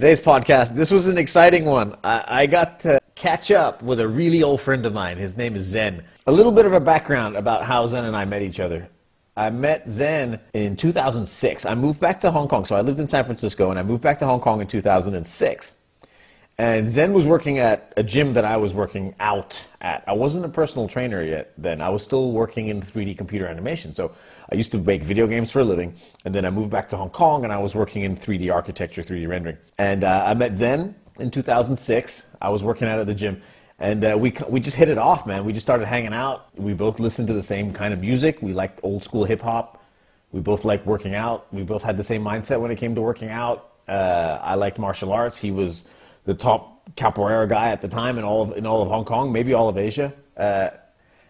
Today's podcast, this was an exciting one. I, I got to catch up with a really old friend of mine. His name is Zen. A little bit of a background about how Zen and I met each other. I met Zen in 2006. I moved back to Hong Kong. So I lived in San Francisco and I moved back to Hong Kong in 2006. And Zen was working at a gym that I was working out at. I wasn't a personal trainer yet then. I was still working in 3D computer animation. So I used to make video games for a living. And then I moved back to Hong Kong and I was working in 3D architecture, 3D rendering. And uh, I met Zen in 2006. I was working out at the gym. And uh, we, we just hit it off, man. We just started hanging out. We both listened to the same kind of music. We liked old school hip hop. We both liked working out. We both had the same mindset when it came to working out. Uh, I liked martial arts. He was the top capoeira guy at the time in all of in all of Hong Kong, maybe all of Asia. Uh,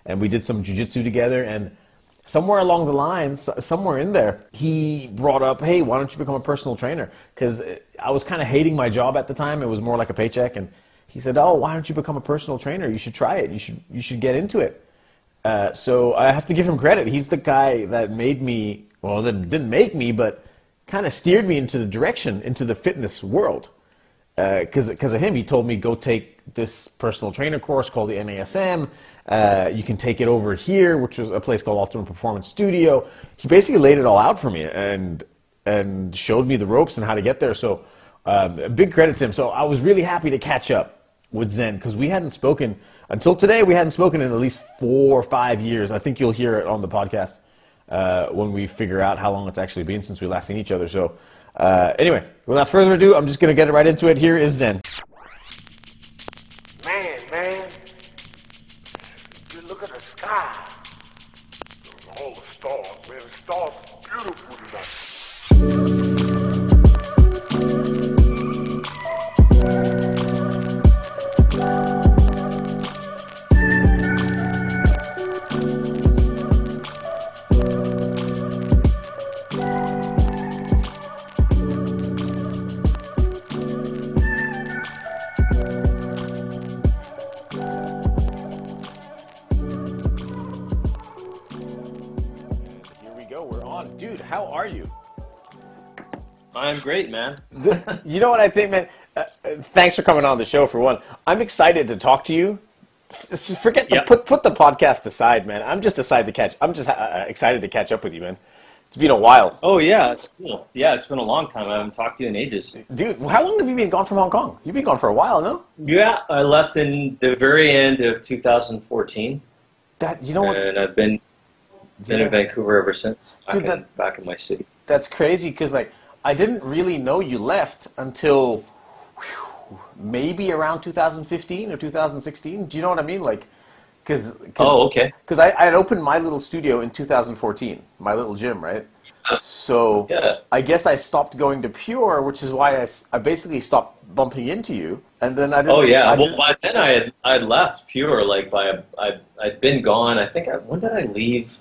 and we did some jujitsu together. And somewhere along the lines, somewhere in there, he brought up, "Hey, why don't you become a personal trainer?" Because I was kind of hating my job at the time. It was more like a paycheck, and he said, "Oh, why don't you become a personal trainer? You should try it. You should you should get into it." Uh, so I have to give him credit. He's the guy that made me. Well, that didn't make me, but kind of steered me into the direction into the fitness world because uh, of him, he told me go take this personal trainer course called the NASM. Uh, you can take it over here, which was a place called Optimum Performance Studio. He basically laid it all out for me and and showed me the ropes and how to get there. So um, big credit to him. So I was really happy to catch up with Zen because we hadn't spoken until today. We hadn't spoken in at least four or five years. I think you'll hear it on the podcast uh, when we figure out how long it's actually been since we last seen each other. So uh, anyway, without further ado, I'm just going to get right into it. Here is Zen. On. Dude, how are you? I'm great, man. You know what I think, man? Uh, uh, thanks for coming on the show, for one. I'm excited to talk to you. Forget the, Yep. put put the podcast aside, man. I'm just excited to catch. I'm just uh, uh, excited to catch up with you, man. It's been a while, Oh yeah, it's cool. Yeah, it's been a long time. I haven't talked to you in ages. dude. How long have you been gone from Hong Kong? You've been gone for a while, no? Yeah, I left in the very end of 2014, That you know what? and I've been been Yeah. in Vancouver ever since. Back, Dude, in, that- back in my city. That's crazy because like I didn't really know you left until whew, maybe around 2015 or 2016. Do you know what I mean? Like, because Oh, okay. because I, I had opened my little studio in 2014, my little gym, right? So Yeah. I guess I stopped going to Pure, which is why I, I basically stopped bumping into you, and then I oh, didn't. Oh yeah. I Well, by then I had I left Pure like by I I'd been gone. I think I, when did I leave?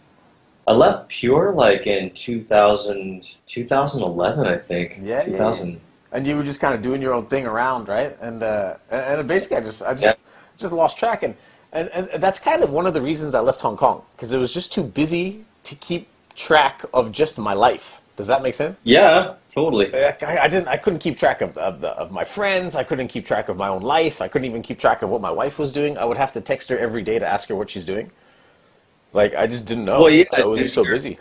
I left Pure like in 2000, 2011, I think. Yeah, yeah, 2000. and you were just kind of doing your own thing around, right? And uh, and and basically, I just I just Yeah. just lost track, and, and and that's kind of one of the reasons I left Hong Kong because it was just too busy to keep track of just my life. Does that make sense? Yeah, totally. I, I didn't. I couldn't keep track of of, the, of my friends. I couldn't keep track of my own life. I couldn't even keep track of what my wife was doing. I would have to text her every day to ask her what she's doing. Like I just didn't know. Well, yeah, I was just so busy.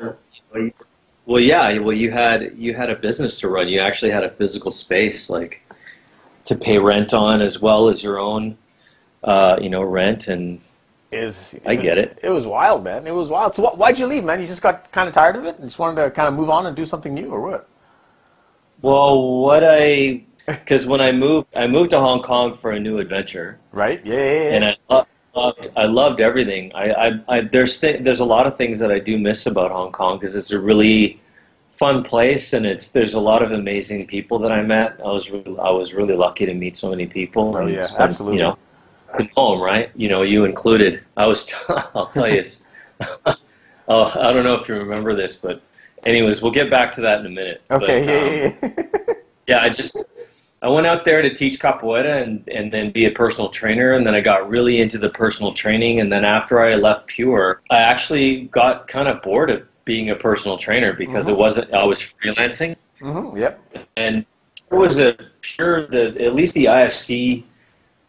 Well, yeah. Well, you had you had a business to run. You actually had a physical space, like to pay rent on, as well as your own, uh, you know, rent. And Is I get it. It was wild, man. It was wild. So wh- why'd you leave, man? You just got kind of tired of it and just wanted to kind of move on and do something new, or what? well, what I because when I moved, I moved to Hong Kong for a new adventure, Right? Yeah, yeah, yeah. and I lo- loved I loved everything. I, I, I there's th- there's a lot of things that I do miss about Hong Kong because it's a really fun place and it's there's a lot of amazing people that I met. I was really, I was really lucky to meet so many people. Oh, yeah, spend, absolutely. You know, to know 'em, right? You know, you included. I was. I'll tell you. oh, I don't know if you remember this, but anyways, we'll get back to that in a minute. okay. But, yeah, um, yeah, yeah. yeah, I just I went out there to teach capoeira and and then be a personal trainer, and then I got really into the personal training, and then after I left Pure, I actually got kind of bored of being a personal trainer because it wasn't I was freelancing. Hmm Yep. and It was a pure the at least the IFC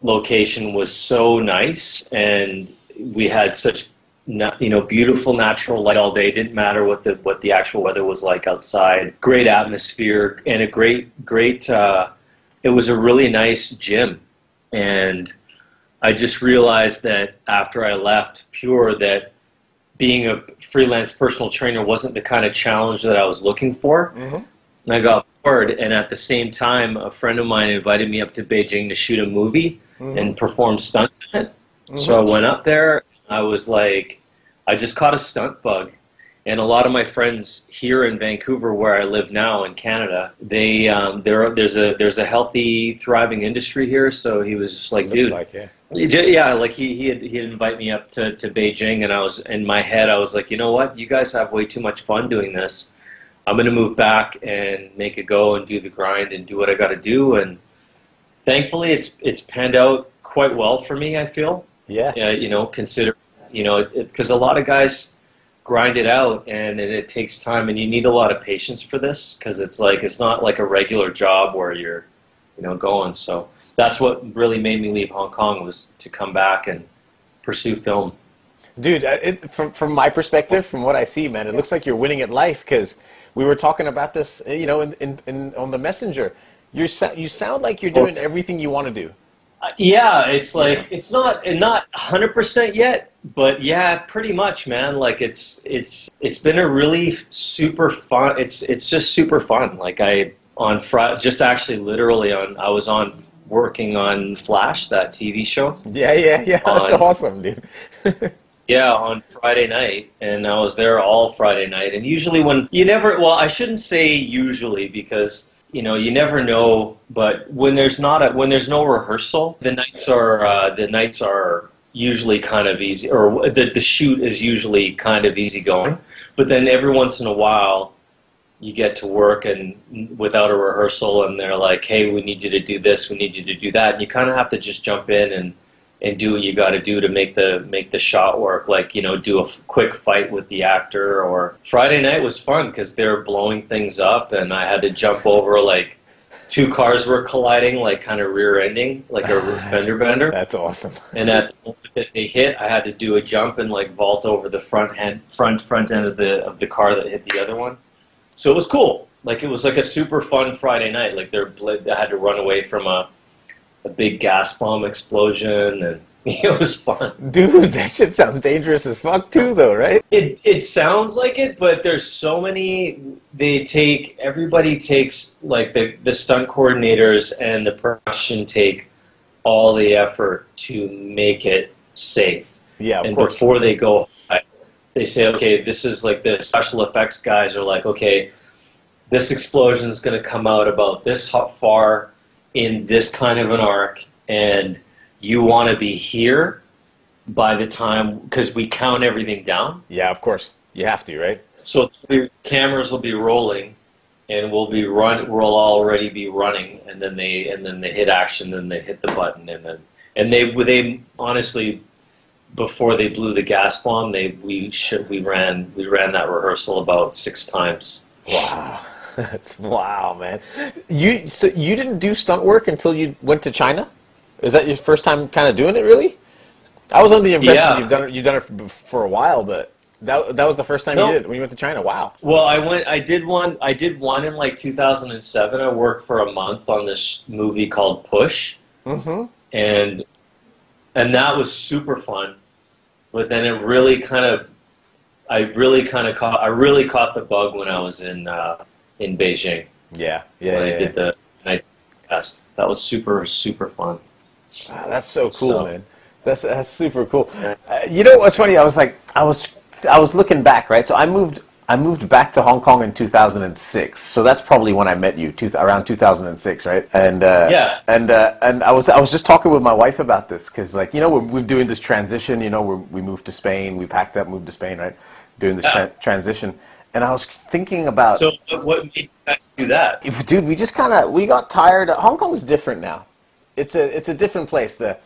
location was so nice and we had such you know beautiful natural light all day. Didn't matter what the what the actual weather was like outside. Great atmosphere and a great great uh, it was a really nice gym and I just realized that after I left Pure that being a freelance personal trainer wasn't the kind of challenge that I was looking for Mhm. and I got bored and at the same time a friend of mine invited me up to Beijing to shoot a movie and perform stunts in it so I went up there. I was like, I just caught a stunt bug. And a lot of my friends here in Vancouver, where I live now in Canada, they um, there there's a there's a healthy, thriving industry here. So he was just like, Looks dude, like, yeah. yeah, like he he had, he'd invite me up to, to Beijing, and I was in my head, I was like, you know what, you guys have way too much fun doing this. I'm gonna move back and make a go and do the grind and do what I got to do. And thankfully, it's it's panned out quite well for me. I feel Yeah. yeah, you know, consider, you know, because a lot of guys grind it out and it, it takes time and you need a lot of patience for this because it's like, it's not like a regular job where you're, you know, going. So that's what really made me leave Hong Kong was to come back and pursue film. Dude, uh, it, from from my perspective, from what I see, man, it looks like you're winning at life because we were talking about this, uh, you know, in, in, in on the messenger. You so, you sound like you're doing everything you want to do. Uh, yeah, it's like it's not and not hundred percent yet, but yeah, pretty much, man. Like it's it's it's been a really super fun. It's it's just super fun. Like I on Friday, just actually literally on I was on working on Flash, that TV show. Yeah, yeah, yeah. That's awesome, dude. Yeah, on Friday night, and I was there all Friday night. And usually, when you never, well, I shouldn't say usually because you know you never know. But when there's not a when there's no rehearsal, the nights are uh, the nights are usually kind of easy, or the the shoot is usually kind of easy going. But then every once in a while, you get to work and without a rehearsal, and they're like, "Hey, we need you to do this, we need you to do that," and you kind of have to just jump in and and do what you got to do to make the make the shot work. Like you know, do a f- quick fight with the actor. Or Friday night was fun because they're blowing things up, and I had to jump over like two cars were colliding, like kind of rear ending, like a fender bender. That's awesome. And at the moment that they hit, I had to do a jump and like vault over the front end, front front end of the of the car that hit the other one. So it was cool. Like it was like a super fun Friday night. Like they're I had to run away from a a big gas bomb explosion, and it was fun. Dude, that shit sounds dangerous as fuck too, though, right? It it sounds like it, but there's so many. They take everybody takes like the the stunt coordinators and the production take all the effort to make it safe. Yeah, of and course. before they go, they say, okay, this is like the special effects guys are like, okay, this explosion is going to come out about this far in this kind of an arc, and you want to be here by the time because we count everything down. Yeah, of course. You have to, right? So the cameras will be rolling, and we'll be run. We'll already be running, and then they and then they hit action, then they hit the button, and then and they they honestly before they blew the gas bomb, they we should, we ran we ran that rehearsal about six times. Wow. That's wow, man. You so you didn't do stunt work until you went to China? Is that your first time kind of doing it, really? I was under the impression Yeah. you've done it. You've done it for, for a while, but that that was the first time No. you did it when you went to China. Wow. Well, I went. I did one. I did one in like 2007. I worked for a month on this movie called Push, Mm-hmm. and and that was super fun. But then it really kind of, I really kind of caught. I really caught the bug when I was in uh, in Beijing Yeah, yeah, when I yeah. did the night test. That was super super fun. Wow, that's so cool, So- man. That's that's super cool. Yeah. Uh, you know what's funny? I was like, I was I was looking back, right? So I moved I moved back to Hong Kong in 2006. So that's probably when I met you, two, around 2006, right? And uh, Yeah. and uh, and I was I was just talking with my wife about this because like you know we're, we're doing this transition. You know we're, we moved to Spain. We packed up, moved to Spain, right? Doing this Yeah. tran transition. And I was thinking about So what- made you guys do that? if- dude, we just kind of we got tired. Hong Kong's different now. It's a it's a different place. The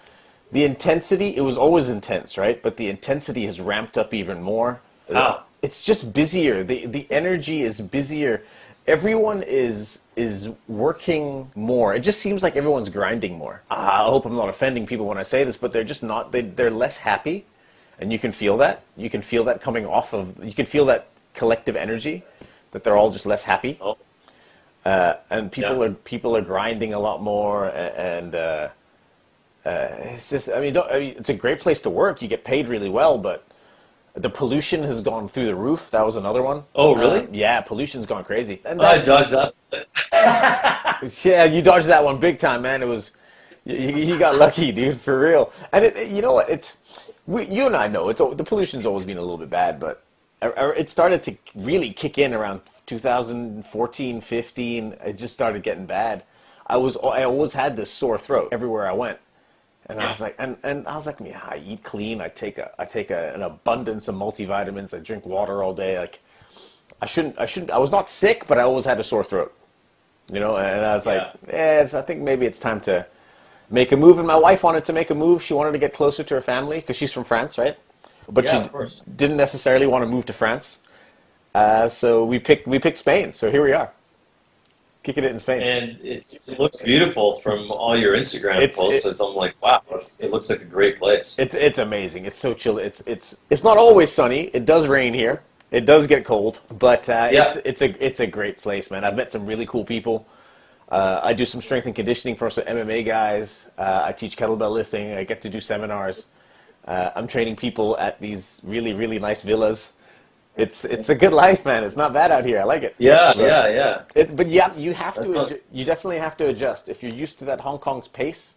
the intensity it was always intense, right? But the intensity has ramped up even more. How? It's just busier. the The energy is busier. everyone is is working more. It just seems like everyone's grinding more. I hope I'm not offending people when I say this, but they're just not. They they're less happy, and you can feel that. You can feel that coming off of. You can feel that collective energy, that they're all just less happy, Oh, uh, and people Yeah. are people are grinding a lot more, and uh, uh, it's just. I mean, don't, I mean, it's a great place to work. You get paid really well, but. The pollution has gone through the roof. That was another one. Oh, really? Uh, yeah, pollution's gone crazy. And I dodged that. yeah, you dodged that one big time, man. It was you, you got lucky, dude, for real. And it, you know what? It's we, you and I know it's the pollution's always been a little bit bad, but it started to really kick in around 2014, 15. It just started getting bad. I was I always had this sore throat everywhere I went. And I was like, and, and I was like, yeah, I eat clean. I take a, I take a, an abundance of multivitamins. I drink water all day. Like, I shouldn't, I shouldn't. I was not sick, but I always had a sore throat. You know, and I was like, eh, it's, I think maybe it's time to make a move. And my wife wanted to make a move. She wanted to get closer to her family because she's from France, right? But Yeah, didn't necessarily want to move to France. Uh, so we picked, we picked Spain. So here we are, kicking it in Spain. And it's, it looks beautiful from all your Instagram It's- posts. it- so I'm like, wow, it looks like a great place. It's it's amazing. It's so chill. It's it's it's not always sunny. It does rain here. It does get cold, but uh, Yeah. it's it's a it's a great place, man. I've met some really cool people. Uh, I do some strength and conditioning for some MMA guys. Uh, I teach kettlebell lifting. I get to do seminars. Uh, I'm training people at these really really nice villas. It's it's a good life, man. It's not bad out here. I like it. yeah, yeah, yeah. It, but yeah, you have That's to. not- you definitely have to adjust. If you're used to that Hong Kong's pace,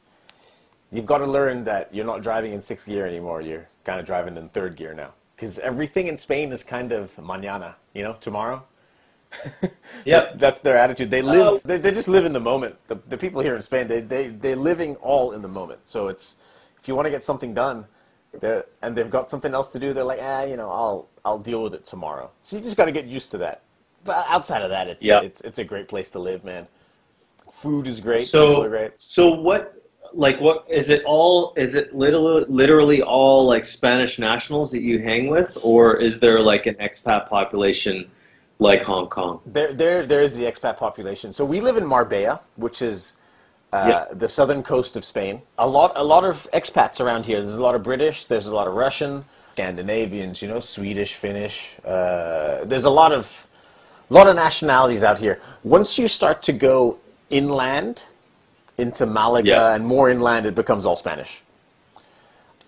you've got to learn that you're not driving in sixth gear anymore. You're kind of driving in third gear now. Because everything in Spain is kind of mañana, you know, tomorrow. Yeah. That's, that's their attitude. They live. Oh. They, they just live in the moment. The, the people here in Spain, they they they're living all in the moment. So it's if you want to get something done, they're, and they've got something else to do, they're like, ah, you know, I'll I'll deal with it tomorrow. So you just got to get used to that. But outside of that, it's Yeah. it's it's a great place to live, man. Food is great. So, great. so what? Like, what is it? All is it literally, literally all like Spanish nationals that you hang with, or is there like an expat population like Hong Kong? There, there, there is the expat population. So we live in Marbella, which is uh, Yeah. the southern coast of Spain. A lot, a lot of expats around here. There's a lot of British. There's a lot of Russian, Scandinavians. You know, Swedish, Finnish. Uh, there's a lot of, lot of nationalities out here. Once you start to go inland into Malaga Yeah. and more inland, it becomes all Spanish.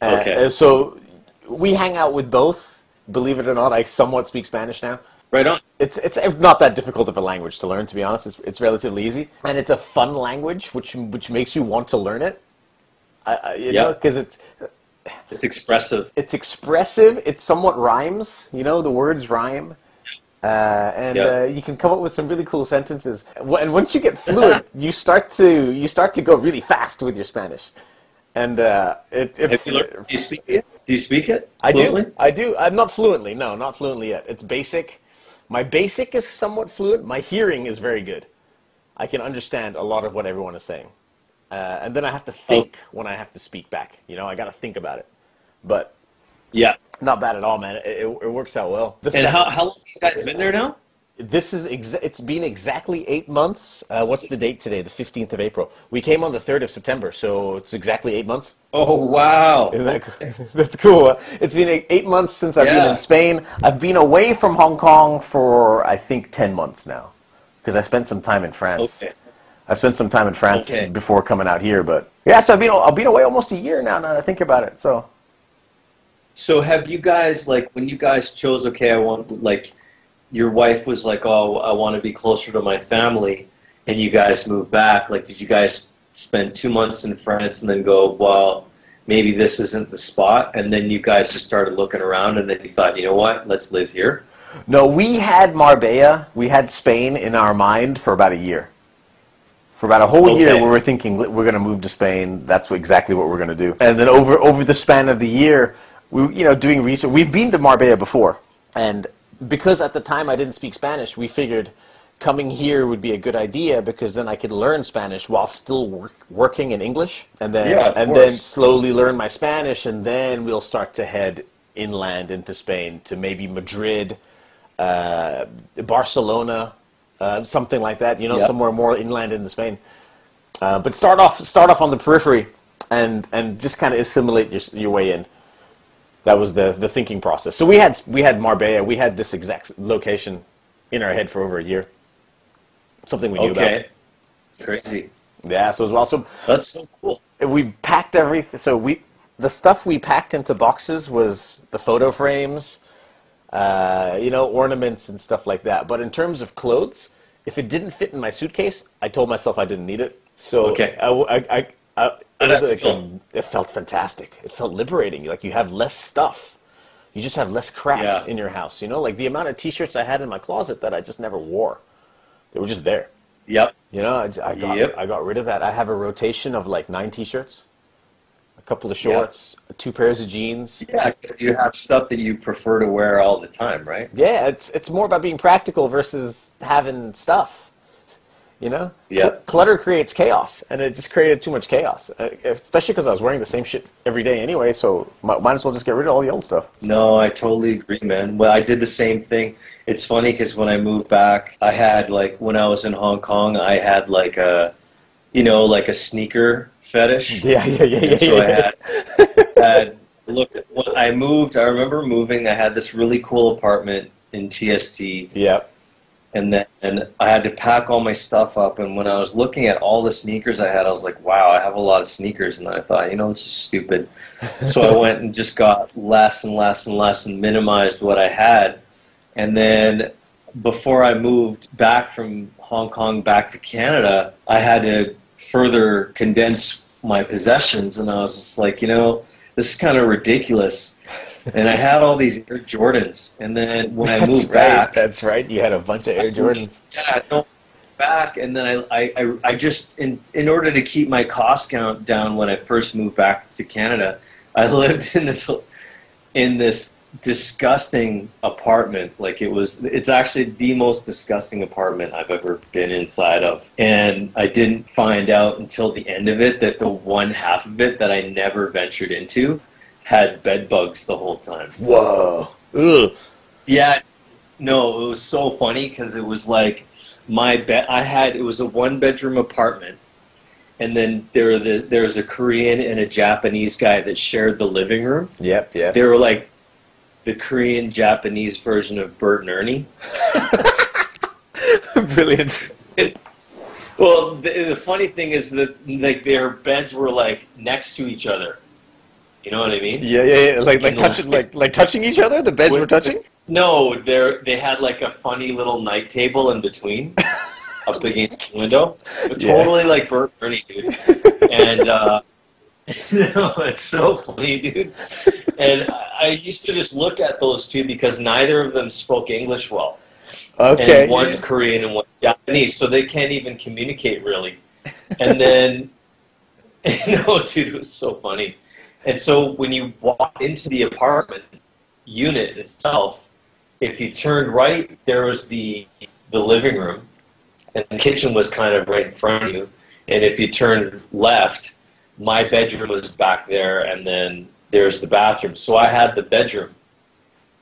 Uh, Okay. so we hang out with both. Believe it or not, I somewhat speak Spanish now Right on. it's it's not that difficult of a language to learn to be honest it's, it's relatively easy and it's a fun language which which makes you want to learn it I, I, you Yeah. know because it's It's expressive. it's expressive it somewhat rhymes you know the words rhyme uh, and Yeah. uh, you can come up with some really cool sentences and once you get fluent you start to you start to go really fast with your Spanish and uh, it, it Have you learned, do you speak it? Do you speak it? I do. I do. I'm not fluently. No, not fluently yet. It's basic. My basic is somewhat fluent. My hearing is very good. I can understand a lot of what everyone is saying. Uh, and then I have to think when I have to speak back. You know, I got to think about it. But Yeah. not bad at all, man. It, it, it works out well. This, And how how long have you guys been there now? This is exa- it's been exactly eight months. Uh, what's the date today? The 15th of April. We came on the 3rd of September, so it's exactly eight months. Oh wow. That cool? That's cool. It's been eight, months since I've been in Spain. I've been away from Hong Kong for I think ten months now, because I spent some time in France. Okay. I spent some time in France Okay. before coming out here, but yeah, so I've been I've been away almost a year now. Now that I think about it, so So have you guys like when you guys chose okay, I want like your wife was like, "Oh, I want to be closer to my family." And you guys moved back. Like did you guys spend 2 months in France and then go, "Well, maybe this isn't the spot." And then you guys just started looking around and then you thought, "You know what? Let's live here." no, we had Marbella, we had Spain in our mind for about a year. For about a whole year, we were thinking we're going to move to Spain. That's exactly what we're going to do. And then over over the span of the year, we you know doing research. We've been to Marbella before, and because at the time I didn't speak Spanish, we figured coming here would be a good idea because then I could learn Spanish while still work, working in English, and then Yeah, and then slowly learn my Spanish, and then we'll start to head inland into Spain to maybe Madrid, uh, Barcelona, uh, something like that. You know, Yep. somewhere more inland in Spain. Uh, but start off start off on the periphery, and and just kind of assimilate your your way in. That was the the thinking process. So we had we had Marbella. We had this exact location in our head for over a year. Something we knew about. Okay. It's crazy. Yeah. So as well. So That's so cool. we packed everything. So we the stuff we packed into boxes was the photo frames, uh, you know, ornaments and stuff like that. But in terms of clothes, if it didn't fit in my suitcase, I told myself I didn't need it. So Okay. I, I, I, I- it, was like a- it felt fantastic. It felt liberating. Like you have less stuff. You just have less crap Yeah. in your house. You know, like the amount of T-shirts I had in my closet that I just never wore. They were just there. Yep. You know, I, I got Yep. I got rid of that. I have a rotation of like nine T-shirts, a couple of shorts, two pairs of jeans. Yeah, because you have stuff that you prefer to wear all the time, right? Yeah, it's it's more about being practical versus having stuff. You know, Yeah. Clutter creates chaos, and it just created too much chaos. Uh, especially because I was wearing the same shit every day anyway, so might, might as well just get rid of all the old stuff. No, I totally agree, man. Well, I did the same thing. It's funny because when I moved back, I had like when I was in Hong Kong, I had like a, you know, like a sneaker fetish. Yeah, yeah, yeah, yeah. So yeah. I had, had looked. When I moved, I remember moving. I had this really cool apartment in TST, yeah. And then and I had to pack all my stuff up. And when I was looking at all the sneakers I had, I was like, "Wow, I have a lot of sneakers." And I thought, you know, this is stupid. so I went and just got less and less and less and minimized what I had. And then before I moved back from Hong Kong back to Canada, I had to further condense my possessions. And I was just like, you know, this is kind of ridiculous. And I had all these Air Jordans. And then when I moved right. back, That's right. You had a bunch of Air Jordans. yeah, no, back, and then I, I, I, I just in in order to keep my cost count down when I first moved back to Canada, I lived in this in this disgusting apartment. Like it was, it's actually the most disgusting apartment I've ever been inside of, and I didn't find out until the end of it that the one half of it that I never ventured into had bed bugs the whole time. Whoa. Ugh. Yeah, no, it was so funny because it was like my bed. I had it was a one bedroom apartment, and then there were the, there was a Korean and a Japanese guy that shared the living room. Yep. Yep. They were like the Korean Japanese version of Bert and Ernie. Brilliant. Well, the, the funny thing is that like their beds were like next to each other. You know what I mean? Yeah, yeah, yeah. Like, like touching, like, like touching each other. The beds were touching. No, they they had like a funny little night table in between, up against the window. But Yeah. Totally like Bert and Ernie, dude. And uh, no, it's so funny, dude. And I I used to just look at those two because neither of them spoke English well. Okay. And one's Korean and one's Japanese, so they can't even communicate really. And then, no, dude, it was so funny. And so when you walk into the apartment unit itself, if you turned right, there was the the living room, and the kitchen was kind of right in front of you. And if you turned left, my bedroom was back there, and then there's the bathroom. So I had the bedroom,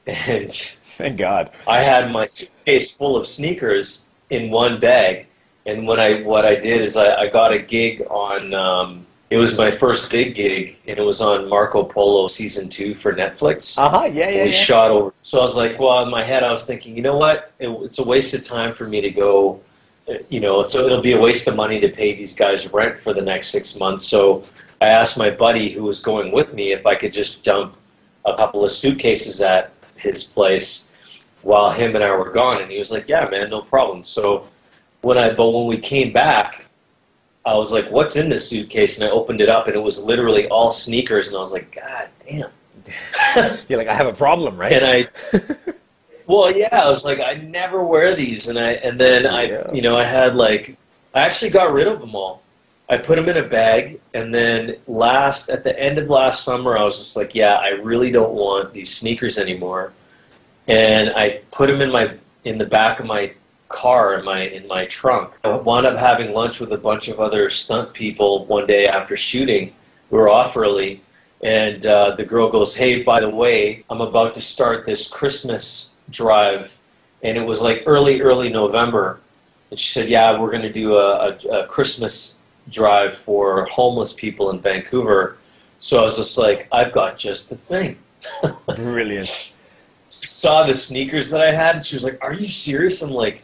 and Thank God. I had my suitcase full of sneakers in one bag, and when I what I did is I, I got a gig on. Um, it was my first big gig, and it was on Marco Polo season two for Netflix. Uh huh. Yeah, yeah, we yeah. shot over. So I was like, well, in my head, I was thinking, you know what? It, it's a waste of time for me to go. uh, You know, so it'll be a waste of money to pay these guys rent for the next six months. So I asked my buddy who was going with me if I could just dump a couple of suitcases at his place while him and I were gone, and he was like, "Yeah, man, no problem." So when I but when we came back, I was like, "What's in this suitcase?" And I opened it up, and it was literally all sneakers, and I was like, "God damn." You're like, I have a problem, right? and I, well, yeah, I was like, I never wear these, and I, and then I, Yeah. you know, I had like, I actually got rid of them all. I put them in a bag, and then last at the end of last summer, I was just like, yeah, I really don't want these sneakers anymore, and I put them in my in the back of my car in my in my trunk. I wound up having lunch with a bunch of other stunt people one day after shooting. We were off early, and uh, the girl goes, "Hey, by the way, I'm about to start this Christmas drive," and it was like early, early November, and she said, "Yeah, we're going to do a, a, a Christmas drive for homeless people in Vancouver." So I was just like, "I've got just the thing." Brilliant. Saw the sneakers that I had, and she was like, "Are you serious?" I'm like,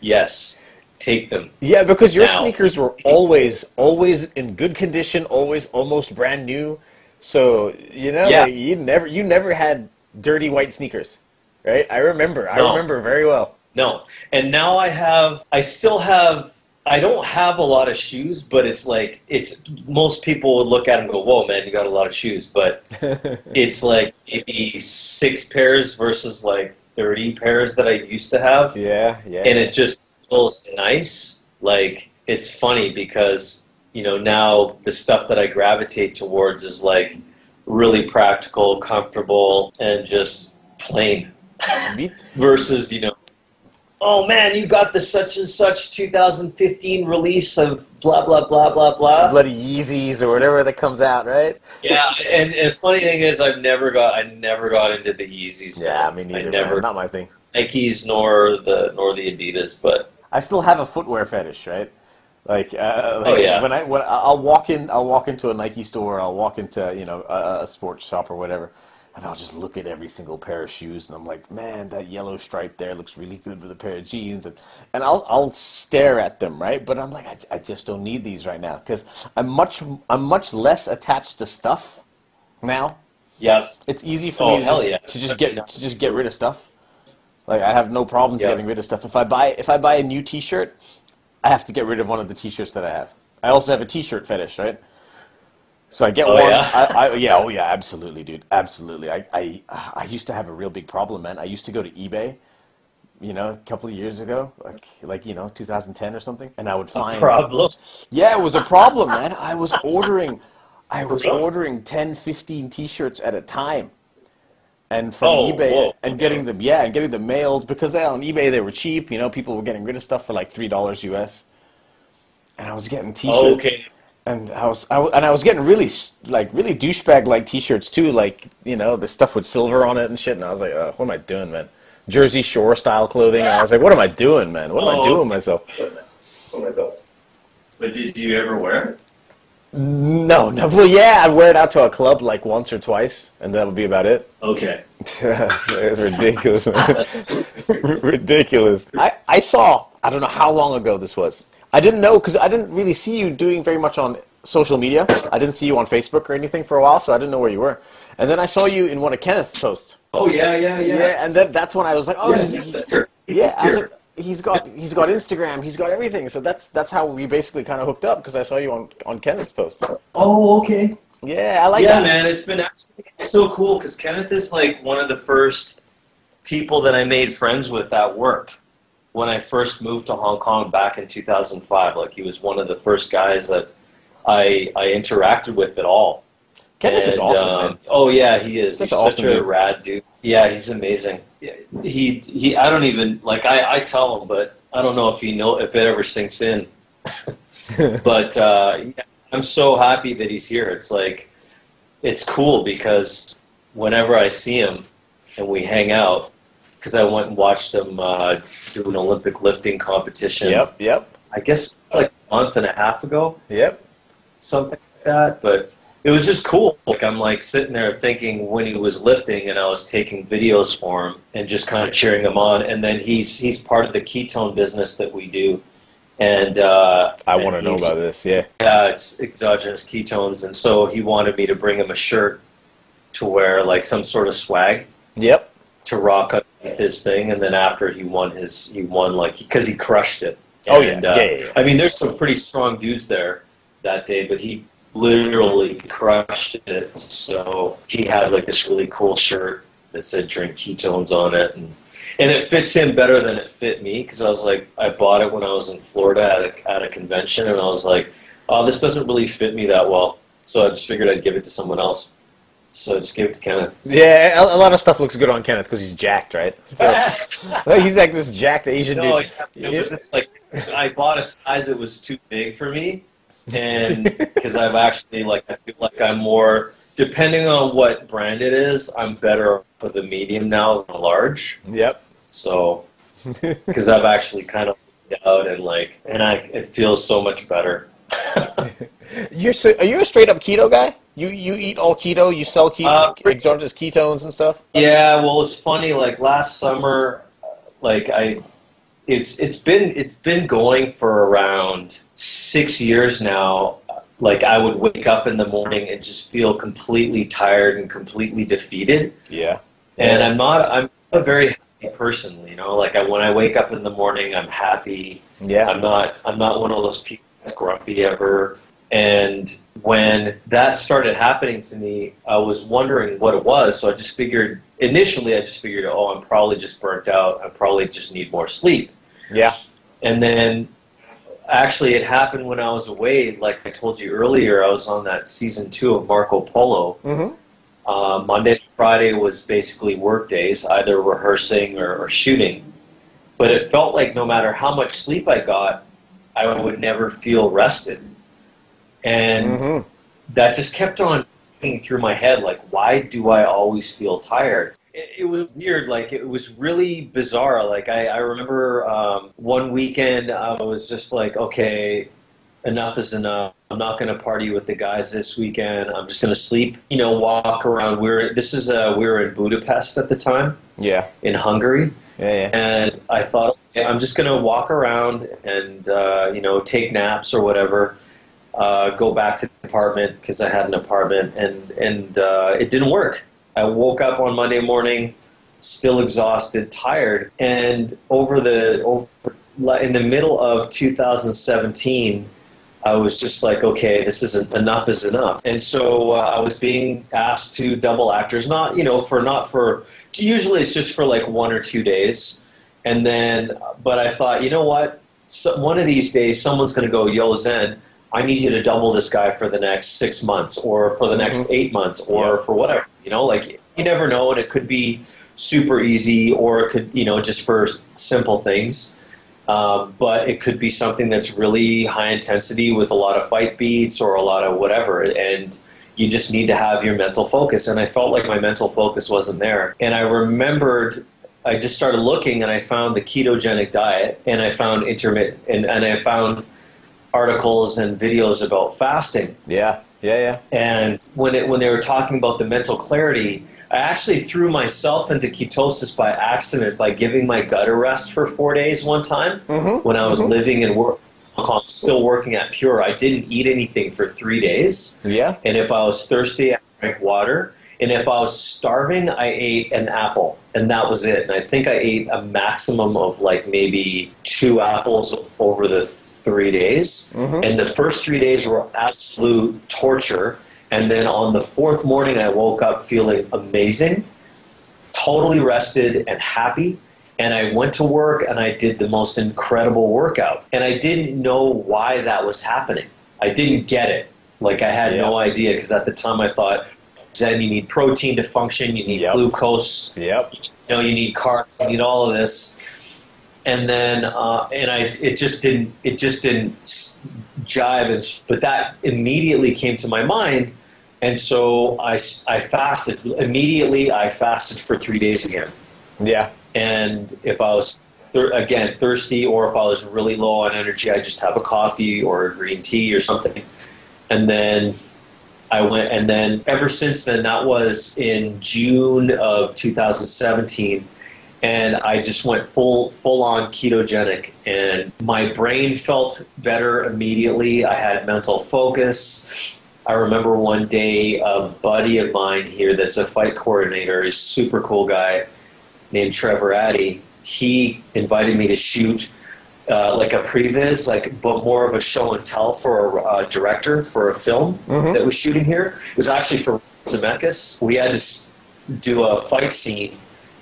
"Yes, take them." Yeah, because your Now- sneakers were always, always in good condition, always almost brand new. So you know, Yeah. like, you never, you never had dirty white sneakers, right? I remember. I remember very well. No. And now I have, I still have, I don't have a lot of shoes, but it's like, it's, most people would look at and go, whoa, man, you got a lot of shoes. But it's like maybe six pairs versus like 30 pairs that I used to have. Yeah, yeah. And it just feels nice. Like, it's funny because, you know, now the stuff that I gravitate towards is like really practical, comfortable, and just plain versus you know oh man you got the such and such 2015 release of blah blah blah blah blah bloody Yeezys or whatever that comes out, right? yeah and, and funny thing is i've never got i never got into the yeezys Yeah, man. me neither. i never man. Not my thing. nikes nor the nor the adidas but I still have a footwear fetish, right? Like, uh, like Oh, yeah. when I when I'll walk in, I'll walk into a Nike store, I'll walk into you know a, a sports shop or whatever, and I'll just look at every single pair of shoes, and I'm like, man, that yellow stripe there looks really good with a pair of jeans, and and I'll I'll stare at them, right? But I'm like, I, I just don't need these right now because I'm much I'm much less attached to stuff now. yeah It's easy for Oh, me to just, yeah. to just get to just get rid of stuff. Like I have no problems Yeah. getting rid of stuff. If I buy if I buy a new T-shirt, I have to get rid of one of the T-shirts that I have. I also have a T-shirt fetish, right? So I get Oh, one. yeah? I, I, yeah, oh yeah, absolutely, dude, absolutely. I, I I used to have a real big problem, man. I used to go to eBay, you know, a couple of years ago, like like you know, 2010 or something, and I would find problem yeah, it was a problem, man. I was ordering, I was ordering 10, 15 T-shirts at a time, and from Oh, eBay whoa. and getting them, yeah, and getting them mailed because on eBay they were cheap. You know, people were getting rid of stuff for like three dollars US, and I was getting T-shirts. okay And I was, I, wa- and I was getting really like really douchebag like T-shirts too, like you know the stuff with silver on it and shit. And I was like, uh, what am I doing, man? Jersey Shore style clothing. And I was like, what am I doing, man? What am I Oh. doing with myself? but did you ever wear it No, no. Well, yeah, I'd wear it out to a club like once or twice, and that would be about it. okay it's ridiculous, man. ridiculous. I, I saw, I don't know how long ago this was. I didn't know because I didn't really see you doing very much on social media. I didn't see you on Facebook or anything for a while, so I didn't know where you were. And then I saw you in one of Kenneth's posts. oh yeah yeah yeah, Yeah, and then that's when I was like, oh, Yeah, her. yeah. I was like, he's got he's got Instagram, he's got everything. So that's that's how we basically kind of hooked up because I saw you on on Kenneth's post. oh okay Yeah, I like yeah, that. man, it's been absolutely so cool because Kenneth is like one of the first people that I made friends with at work when I first moved to Hong Kong back in 2005. Like he was one of the first guys that I I interacted with at all. Kenneth is And, awesome, um, man. Oh yeah, he is. Such he's an such a dude. rad dude. Yeah, he's amazing. He he. I don't even like. I I tell him, but I don't know if he know if it ever sinks in. but uh, I'm so happy that he's here. It's like it's cool because whenever I see him and we hang out, because I went and watched him uh, do an Olympic lifting competition. Yep, yep, I guess like a month and a half ago yep. something like that. But it was just cool. Like I'm like sitting there thinking when he was lifting, and I was taking videos for him and just kind of cheering him on. And then he's he's part of the ketone business that we do, and uh, I want to know about this. Yeah. Yeah, it's exogenous ketones, and so he wanted me to bring him a shirt to wear, like some sort of swag Yep. to rock underneath his thing. And then after he won his, he won like because he crushed it. Oh, yeah. Uh, Yeah, yeah, yeah. I mean, there's some pretty strong dudes there that day, but he literally crushed it. So he had like this really cool shirt that said "Drink Ketones" on it, and and it fits him better than it fit me because I was like, I bought it when I was in Florida at a, at a convention, and I was like, oh, this doesn't really fit me that well. So I just figured I'd give it to someone else. So just give it to Kenneth. Yeah, a, a lot of stuff looks good on Kenneth because he's jacked, right? So, he's like this jacked Asian No, dude. it was just like I bought a size that was too big for me, and because I've actually like I feel like I'm more depending on what brand it is, I'm better for the medium now than the large. Yep. So because I've actually kind of out and like, and I it feels so much better. You're so, are you a straight up keto guy? You you eat all keto? You sell keto, Uh, like, just ketones and stuff? Yeah, well, it's funny. Like last summer, like I, it's it's been it's been going for around six years now. Like I would wake up in the morning and just feel completely tired and completely defeated. Yeah. And I'm not I'm a very happy person, you know. Like I, when I wake up in the morning, I'm happy. Yeah. I'm not I'm not one of those people that's grumpy ever. And when that started happening to me, I was wondering what it was. So I just figured initially I just figured, oh, I'm probably just burnt out. I probably just need more sleep. Yeah. And then actually it happened when I was away. Like I told you earlier, I was on that season two of Marco Polo. Mm-hmm. Uh, Monday to Friday was basically work days, either rehearsing or, or shooting. But it felt like no matter how much sleep I got, I would never feel rested. And Mm-hmm. that just kept on going through my head like, why do I always feel tired? It, it was weird. Like, it was really bizarre. Like, I, I remember um, one weekend I was just like, okay, enough is enough. I'm not going to party with the guys this weekend. I'm just going to sleep, you know, walk around. We are this is, uh, we were in Budapest at the time Yeah. in Hungary. Yeah. Yeah. And I thought, okay, I'm just going to walk around and, uh, you know, take naps or whatever. Uh, go back to the apartment because I had an apartment, and and uh, it didn't work. I woke up on Monday morning, still exhausted, tired, and over the over in the middle of 2017, I was just like, okay, this isn't enough is enough. And so uh, I was being asked to double actors, not you know for not for usually it's just for like one or two days, and then but I thought, you know what, so one of these days someone's going to go, yo Zen. I need you to double this guy for the next six months, or for the next Mhm. eight months, or Yeah. for whatever. You know, like you never know, and it could be super easy, or it could, you know, just for simple things. Um, but it could be something that's really high intensity with a lot of fight beats or a lot of whatever, and you just need to have your mental focus. And I felt like my mental focus wasn't there. And I remembered I just started looking and I found the ketogenic diet and I found intermittent and, and I found articles and videos about fasting. Yeah. Yeah. Yeah. And when it when they were talking about the mental clarity, I actually threw myself into ketosis by accident by giving my gut a rest for four days one time Mm-hmm. when I was living and work, still working at Pure. I didn't eat anything for three days, Yeah. and if I was thirsty, I drank water. And if I was starving, I ate an apple, and that was it. And I think I ate a maximum of like maybe two apples over the three days. Mhm. And the first three days were absolute torture. And then on the fourth morning, I woke up feeling amazing, totally rested and happy. And I went to work and I did the most incredible workout. And I didn't know why that was happening. I didn't get it. Like I had no idea because at the time I thought, Zen, you need protein to function, you need Yep. glucose, Yep. you know, you need carbs, you need all of this. And then, uh, and I, it just didn't, it just didn't jive. And, but that immediately came to my mind. And so I, I fasted. Immediately, I fasted for three days again. Yeah. And if I was, thir- again, thirsty or if I was really low on energy, I just have a coffee or a green tea or something. And then I went, and then ever since then, that was in June of 2017, and I just went full full on ketogenic, and my brain felt better immediately. I had mental focus. I remember one day a buddy of mine here that's a fight coordinator, is super cool guy named Trevor Addy. He invited me to shoot uh, like a previs, like but more of a show and tell for a uh, director for a film Mhm. that was shooting here. It was actually for Zemeckis. We had to do a fight scene,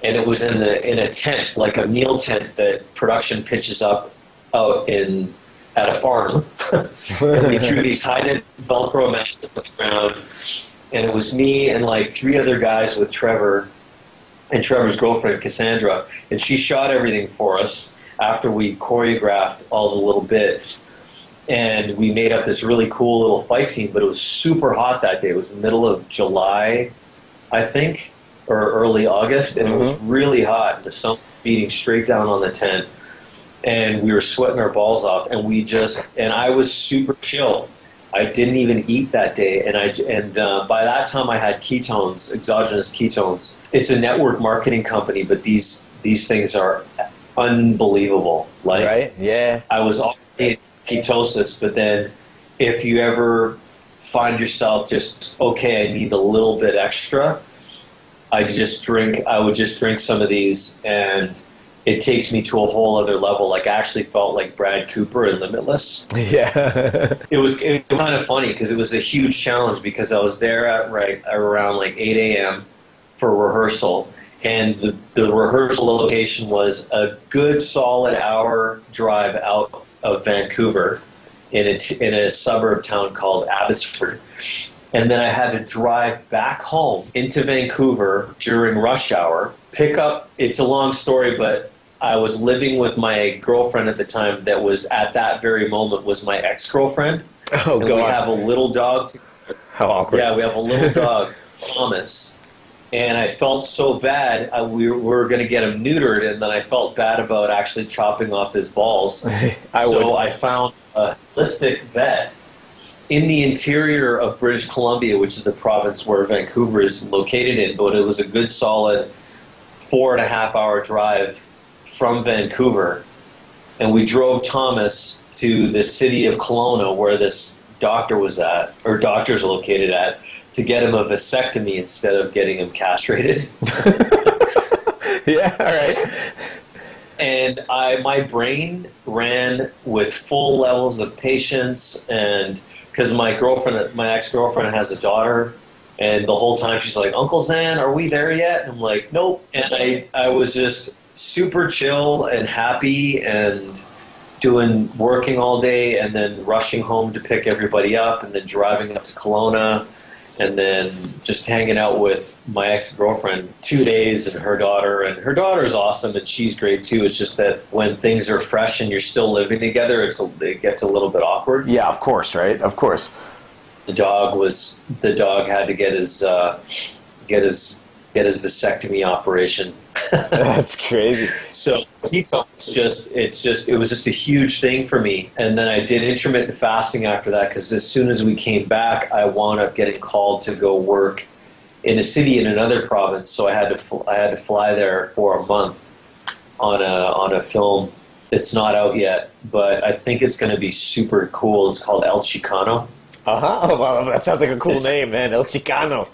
and it was in the in a tent, like a meal tent that production pitches up out in at a farm. and we threw these high Velcro mats on the ground, and it was me and like three other guys with Trevor and Trevor's girlfriend Cassandra, and she shot everything for us after we choreographed all the little bits. And we made up this really cool little fight scene, but it was super hot that day. It was the middle of July, I think, or early August, and it was really hot. And the sun was beating straight down on the tent. and we were sweating our balls off, and we just and I was super chill. I didn't even eat that day, and I and uh, by that time I had ketones, exogenous ketones. It's a network marketing company, but these these things are unbelievable. Like Right? Yeah. I was already in ketosis, but then if you ever find yourself just okay, I need a little bit extra, I just drink. I would just drink some of these, and it takes me to a whole other level. Like I actually felt like Brad Cooper in Limitless. Yeah. It was, it was kind of funny because it was a huge challenge because I was there at right around like 8 a.m. for rehearsal, and the, the rehearsal location was a good solid hour drive out of Vancouver in a, in a suburb town called Abbotsford. And then I had to drive back home into Vancouver during rush hour, pick up. It's a long story, but I was living with my girlfriend at the time that was at that very moment was my ex girlfriend. Oh, and God. we have a little dog How awkward. yeah, we have a little dog, Thomas, and I felt so bad. I, we were going to get him neutered, and then I felt bad about actually chopping off his balls. I so would. I found a holistic vet in the interior of British Columbia, which is the province where Vancouver is located in. But it was a good, solid four and a half hour drive from Vancouver, and we drove Thomas to the city of Kelowna, where this doctor was at, or doctor's located at, to get him a vasectomy instead of getting him castrated. yeah, all right. and I my brain ran with full levels of patience and because my girlfriend my ex-girlfriend has a daughter and the whole time she's like uncle Zen are we there yet? And i'm like nope. And i i was just super chill and happy and doing working all day and then rushing home to pick everybody up and then driving up to Kelowna and then just hanging out with my ex girlfriend two days and her daughter and her daughter's awesome and she's great too. It's just that when things are fresh and you're still living together, it's a, it gets a little bit awkward. Yeah, of course, right? Of course. The dog was the dog had to get his uh, get his get his vasectomy operation. That's crazy. So keto just it's just it was just a huge thing for me. And then I did intermittent fasting after that because as soon as we came back, I wound up getting called to go work in a city in another province. So I had to fl- I had to fly there for a month on a on a film that's not out yet, but I think it's going to be super cool. It's called El Chicano. Uh huh. Oh, wow, that sounds like a cool name, man. El Chicano.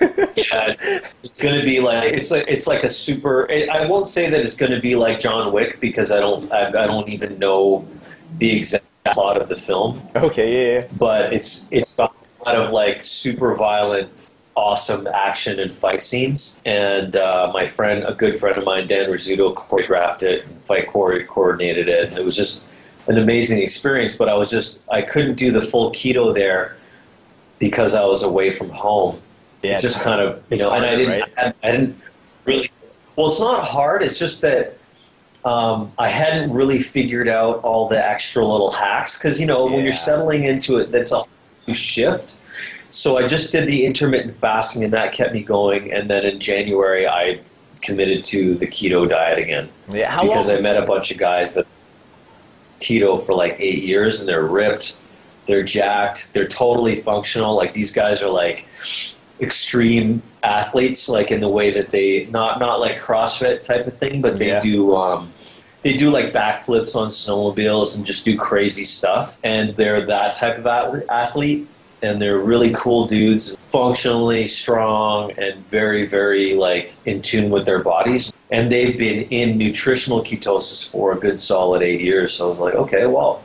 yeah, it's going to be like it's like it's like a super. I won't say that it's going to be like John Wick because I don't I, I don't even know the exact plot of the film, Okay, yeah, yeah. but it's it's got a lot of like super violent, awesome action and fight scenes. And uh, my friend, a good friend of mine, Dan Rizzuto, choreographed it, and fight chore- coordinated it, and it was just an amazing experience. But I was just I couldn't do the full keto there because I was away from home Yeah, it's just kind of you it's know, and I didn't, right? I, I didn't really. Well, it's not hard. It's just that um, I hadn't really figured out all the extra little hacks because you know when you're settling into it, that's a shift. So I just did the intermittent fasting, and that kept me going. And then in January, I committed to the keto diet again Yeah, how because long? I met a bunch of guys that keto for like eight years, and they're ripped, they're jacked, they're totally functional. Like these guys are like extreme athletes, like in the way that they not not like CrossFit type of thing, but they Yeah. do. Um, they do like backflips on snowmobiles and just do crazy stuff. And they're that type of ath- athlete, and they're really cool dudes, functionally strong and very, very like in tune with their bodies. And they've been in nutritional ketosis for a good solid eight years. So I was like, okay, well,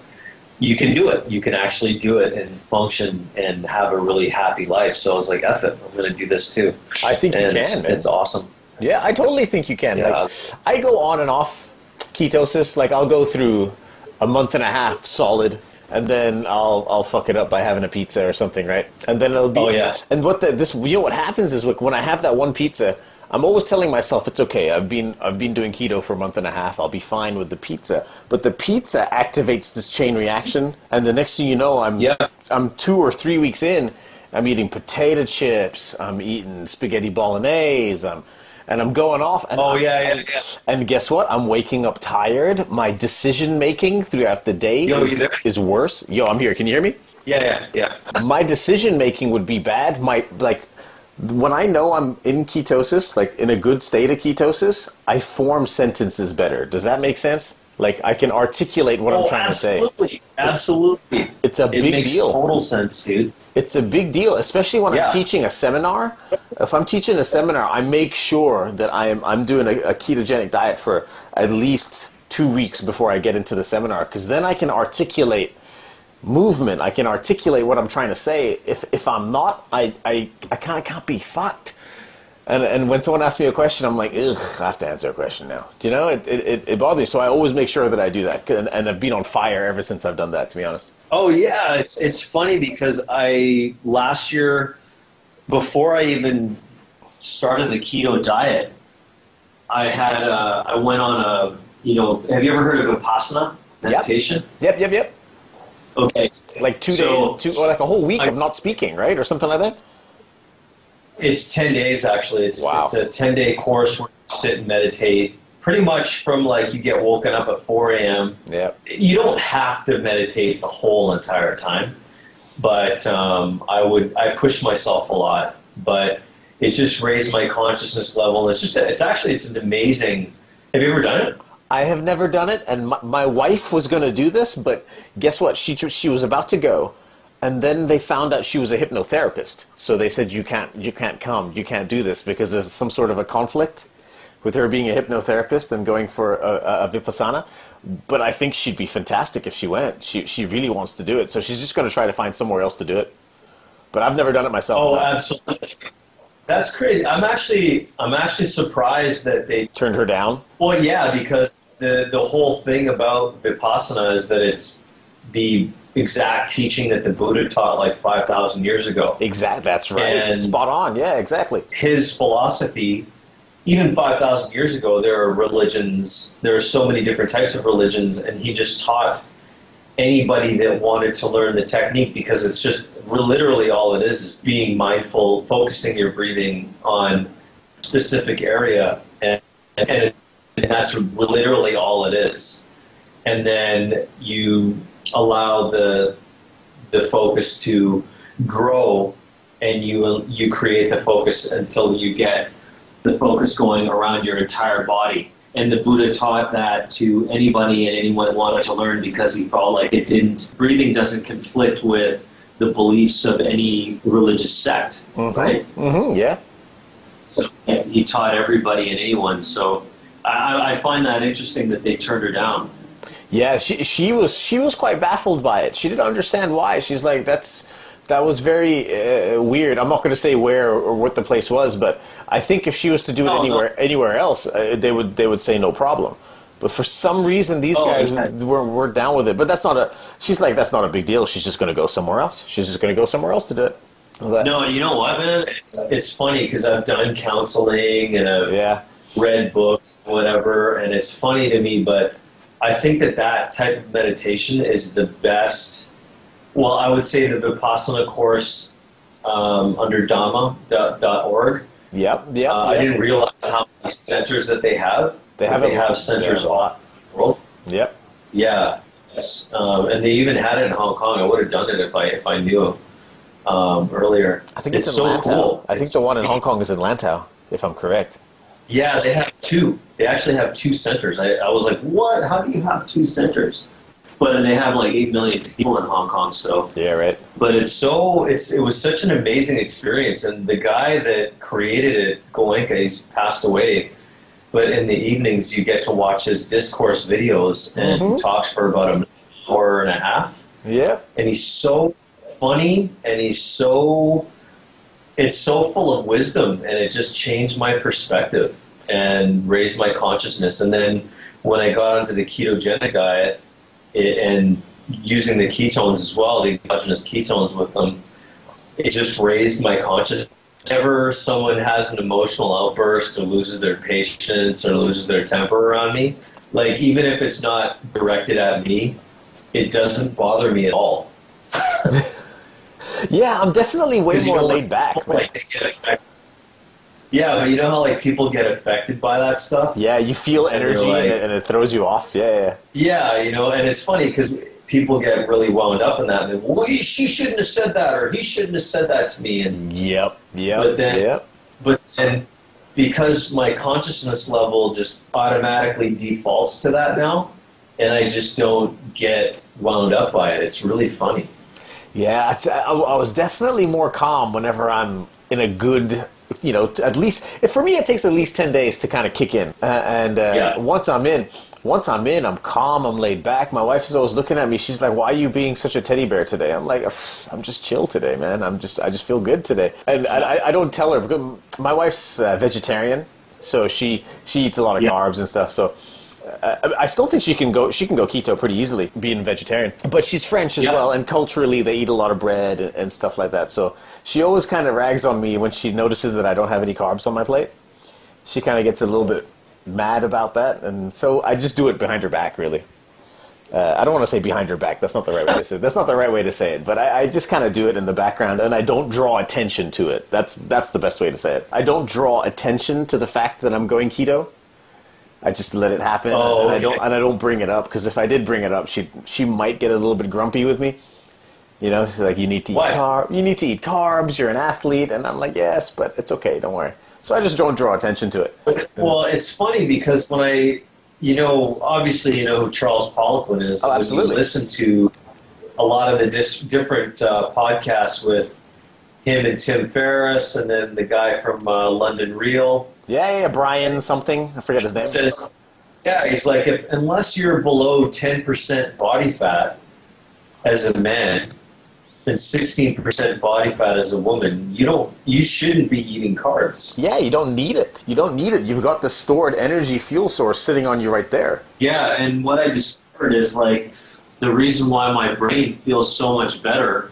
you can do it. You can actually do it and function and have a really happy life. So I was like, F it, I'm going to do this too. I think you can, man. It's awesome. Yeah, I totally think you can. Yeah. Like, I go on and off ketosis. Like I'll go through a month and a half solid, and then I'll I'll fuck it up by having a pizza or something, right? And then it'll be. Oh, yeah. And what the this you know what happens is like when I have that one pizza. I'm always telling myself it's okay. I've been I've been doing keto for a month and a half. I'll be fine with the pizza. But the pizza activates this chain reaction, and the next thing you know, I'm Yeah. I'm two or three weeks in. I'm eating potato chips. I'm eating spaghetti bolognese. I'm and I'm going off. And Oh yeah, yeah, yeah. And guess what? I'm waking up tired. My decision making throughout the day Yo, is, is worse. Yo, I'm here. Can you hear me? Yeah, yeah, yeah. my decision making would be bad. My like when I know I'm in ketosis, like in a good state of ketosis, I form sentences better. Does that make sense? Like I can articulate what I'm Oh, trying to say. absolutely, absolutely. It's a it big makes deal. Total sense, dude. It's a big deal, especially when Yeah. I'm teaching a seminar. If I'm teaching a seminar, I make sure that I am I'm doing a, a ketogenic diet for at least two weeks before I get into the seminar, because then I can articulate movement. I can articulate what I'm trying to say. If if I'm not, I I, I kind of can't be fucked. And, and when someone asks me a question, I'm like, ugh, I have to answer a question now. Do you know, it, it, it, bothers me. So I always make sure that I do that. And, and I've been on fire ever since I've done that, to be honest. Oh yeah, it's it's funny because I last year, before I even started the keto diet, I had uh, I went on a you know have you ever heard of vipassana meditation? Yep, yep, yep. Okay, Like two So- days, two, or like a whole week I- of not speaking, right? Or something like that? It's ten days actually. It's Wow. it's a ten day course where you sit and meditate. Pretty much from like you get woken up at four a.m. Yeah. you don't have to meditate the whole entire time, but um, I would I push myself a lot, but it just raised my consciousness level. It's just it's actually it's an amazing. Have you ever done it? I have never done it, and my, my wife was going to do this, but guess what? She she was about to go, and then they found out she was a hypnotherapist. So they said you can't you can't come, you can't do this because there's some sort of a conflict with her being a hypnotherapist and going for a, a, a vipassana. But I think she'd be fantastic if she went. She she really wants to do it, so she's just going to try to find somewhere else to do it. But I've never done it myself. Oh, absolutely. That's crazy. I'm actually I'm actually surprised that they Turned her down. Well, yeah, because the the whole thing about vipassana is that it's the exact teaching that the Buddha taught like five thousand years ago. Exact. That's right. And- Spot on. Yeah. Exactly. His philosophy, even five thousand years ago, there are religions. There are so many different types of religions, and he just taught anybody that wanted to learn the technique because it's just literally all it is is being mindful, focusing your breathing on a specific area, and, and, it, and that's literally all it is. And then you allow the the focus to grow, and you you create the focus until you get the focus going around your entire body. And the Buddha taught that to anybody and anyone wanted to learn because he felt like it didn't, breathing doesn't conflict with the beliefs of any religious sect, right? hmm Yeah. So he taught everybody and anyone. So I, I find that interesting that they turned her down. Yeah, she she was she was quite baffled by it. She didn't understand why. She's like, "That's that was very uh, weird." I'm not going to say where or what the place was, but I think if she was to do it No, no. anywhere anywhere else, uh, they would they would say no problem. But for some reason, these Oh, guys okay. were, were down with it. But that's not a. She's like, that's not a big deal. She's just going to go somewhere else. She's just going to go somewhere else to do it. But- No, you know what, man? It's, it's funny because I've done counseling and I've Yeah. read books, whatever, and it's funny to me, but I think that that type of meditation is the best. Well, I would say the Vipassana course um, under Dhamma.org. Yep. Yep. Uh, I didn't realize how many centers that they have. They have they have centers all over the world. Yep. Yeah, yes. um, and they even had it in Hong Kong. I would have done it if I if I knew um, earlier. I think it's, in so Lantau. cool. I think It's- the one in Hong Kong is in Lantau, if I'm correct. Yeah, they have two. They actually have two centers. I, I was like, what? How do you have two centers? But they have like eight million people in Hong Kong. So, Yeah. Right. but it's so it's it was such an amazing experience. And the guy that created it, Goenka, he's passed away. But in the evenings, you get to watch his discourse videos, and Mhm. he talks for about an hour and a half. Yep. and he's so funny and he's so it's so full of wisdom and it just changed my perspective and raised my consciousness and then when i got onto the ketogenic diet it, and using the ketones as well the endogenous ketones with them it just raised my consciousness whenever someone has an emotional outburst or loses their patience or loses their temper around me like even if it's not directed at me it doesn't bother me at all Yeah, I'm definitely way more laid back. people, Like they get affected. Yeah, but you know how like people get affected by that stuff. Yeah, you feel And energy like- and, it, and it throws you off. Yeah, yeah. Yeah, you know, and it's funny because people get really wound up in that. And well, he, she shouldn't have said that, or he shouldn't have said that to me. And Yep, yep, But then- yep. but then because my consciousness level just automatically defaults to that now, and I just don't get wound up by it. It's really funny. Yeah, it's, I, I was definitely more calm whenever I'm in a good, you know, at least for me it takes at least ten days to kind of kick in, uh, and uh, Yeah. once I'm in, once I'm in, I'm calm, I'm laid back. My wife is always looking at me. She's like, "Why are you being such a teddy bear today?" I'm like, "I'm just chill today, man. I'm just, I just feel good today." And I, I- don't tell her because my wife's uh, vegetarian, so she she eats a lot of Yeah. carbs and stuff. So uh, I still think she can go. She can go keto pretty easily, being vegetarian. But she's French as Yeah. well, and culturally they eat a lot of bread and, and stuff like that. So she always kind of rags on me when she notices that I don't have any carbs on my plate. She kind of gets a little bit mad about that, and so I just do it behind her back, really. Uh, I don't want to say behind her back. That's not the right way to say it. That's not the right way to say it. But I, I just kind of do it in the background, and I don't draw attention to it. That's that's the best way to say it. I don't draw attention to the fact that I'm going keto. I just let it happen, Oh, and I okay. don't and I don't bring it up because if I did bring it up, she she might get a little bit grumpy with me. You know, she's like, "You need to eat Why? carb. You need to eat carbs. You're an athlete," and I'm like, "Yes, but it's okay. Don't worry." So I just don't draw attention to it. Well, it's funny because when I, you know, obviously you know who Charles Poliquin is. Oh, absolutely. you listen to a lot of the dis- different uh, podcasts with him and Tim Ferriss, and then the guy from uh, London Real. Yeah, yeah, Brian something. I forget his name. says, yeah, he's like, if unless you're below 10% body fat as a man and 16% body fat as a woman, you don't, you shouldn't be eating carbs. Yeah, you don't need it. You don't need it. You've got the stored energy fuel source sitting on you right there. Yeah, and what I discovered is like the reason why my brain feels so much better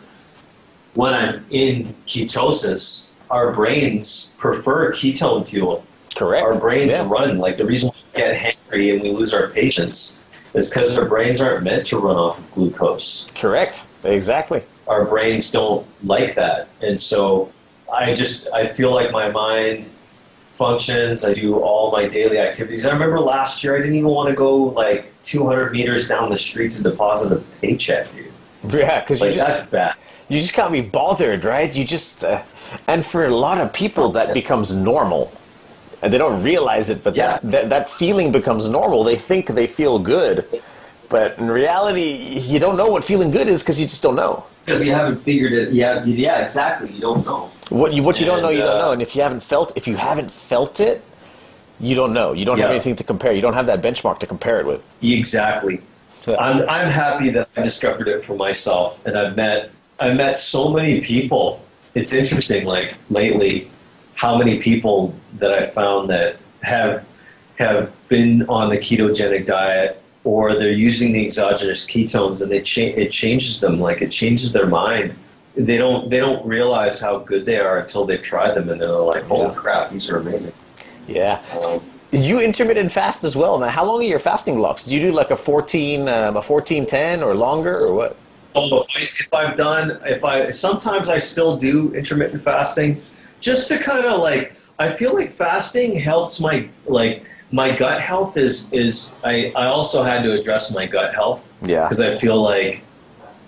when I'm in ketosis. Our brains prefer ketone fuel. Correct. Our brains Yeah. run like the reason we get hangry and we lose our patience is because our brains aren't meant to run off of glucose. Correct. Exactly. Our brains don't like that, and so I just I feel like my mind functions. I do all my daily activities. I remember last year I didn't even want to go like 200 meters down the street to deposit a paycheck, dude. Yeah, because you Like just that's bad. you just can't be bothered, right? You just uh, and for a lot of people that becomes normal, and they don't realize it, but Yeah. that, that that feeling becomes normal. They think they feel good, but in reality, you don't know what feeling good is because you just don't know. Because you haven't figured it. Yeah, yeah, exactly. You don't know. What you what you don't know, you don't And, uh, know. And if you haven't felt if you haven't felt it, you don't know. You don't have anything to compare. You don't have that benchmark to compare it with. Exactly. Yeah. I'm I'm happy that I discovered it for myself, and I've met I've met so many people. It's interesting, like lately, how many people that I found that have have been on the ketogenic diet or they're using the exogenous ketones, and they cha- it changes them. Like it changes their mind. They don't they don't realize how good they are until they've tried them, and they're like, "Holy Yeah. crap, these are amazing." Yeah. Um, You intermittent fast as well. Now, how long are your fasting blocks? Do you do like a fourteen, um, a fourteen ten, or longer, or what? Oh, if, I, if I've done, if I sometimes I still do intermittent fasting, just to kind of like, I feel like fasting helps my like my gut health is is I I also had to address my gut health Yeah. because I feel like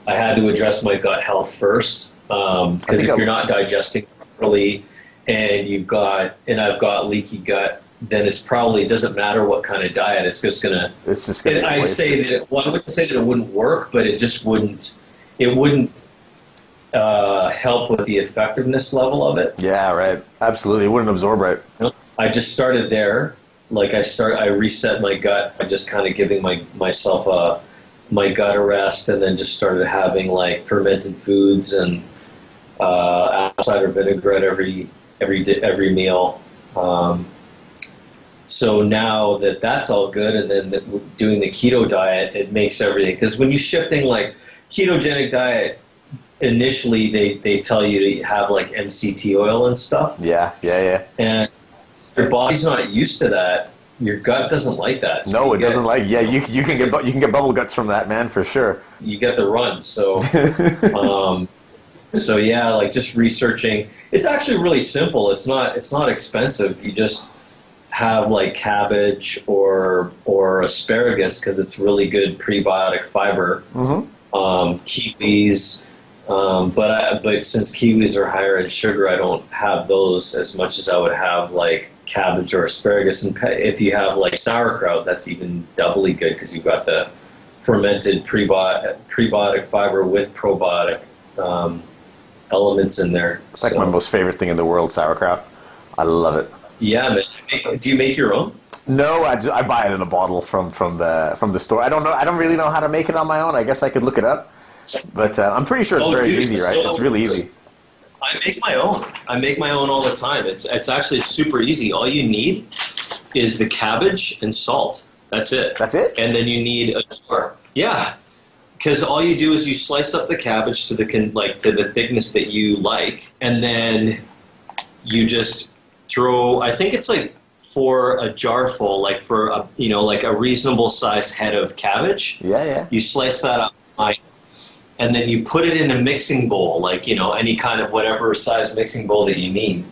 I had to address my gut health first um, because think if you're not digesting properly and you've got and I've got leaky gut, then it's probably it doesn't matter what kind of diet, it's just gonna It's just gonna. I'd say that it, well, I wouldn't say that it wouldn't work, but it just wouldn't. It wouldn't uh, help with the effectiveness level of it. Yeah, right. Absolutely, it wouldn't absorb right. I just started there. Like I start, I reset my gut by just kind of giving my myself a my gut a rest, and then just started having like fermented foods and uh, apple cider vinaigrette every every every meal. Um, so now that that's all good, and then the, doing the keto diet, it makes everything because when you're shifting like ketogenic diet, initially they they tell you to have like MCT oil and stuff Yeah, yeah, yeah. and your body's not used to that. Your gut doesn't like that. So No, it get- doesn't like. Yeah, you you can get you can get bubble guts from that man for sure. You get the run. So, um, so yeah, like just researching. It's actually really simple. It's not it's not expensive. You just have like cabbage or or asparagus because it's really good prebiotic fiber. Um, kiwis, um, but I, but since kiwis are higher in sugar, I don't have those as much as I would have like cabbage or asparagus. And if you have like sauerkraut, that's even doubly good because you've got the fermented prebiotic prebiotic fiber with probiotic um, elements in there. It's like my most favorite thing in the world, sauerkraut. I love it. yeah, man. Do you make your own? No, I, ju- I buy it in a bottle from, from the from the store. I don't know. I don't really know how to make it on my own. I guess I could look it up, but uh, I'm pretty sure it's Oh, very dude, easy, right? so- it's really easy. I make my own. I make my own all the time. It's it's actually super easy. All you need is the cabbage and salt. That's it. That's it? And then you need a jar. Yeah, because all you do is you slice up the cabbage to the con- like to the thickness that you like, and then you just throw. I think it's like for a jar full, like for a you know like a reasonable sized head of cabbage. Yeah, yeah. You slice that up fine, and then you put it in a mixing bowl, like you know any kind of whatever size mixing bowl that you need.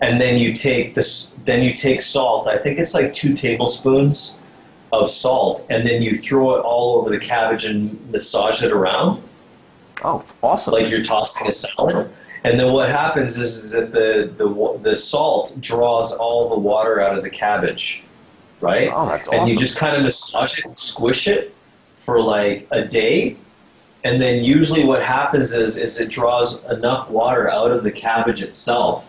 And then you take this. Then you take salt. I think it's like two tablespoons of salt, and then you throw it all over the cabbage and massage it around Oh, awesome. like you're tossing a salad. And then what happens is, is that the, the the salt draws all the water out of the cabbage, right? Oh, that's awesome! and you just kind of massage it and squish it for like a day. And then usually what happens is is it draws enough water out of the cabbage itself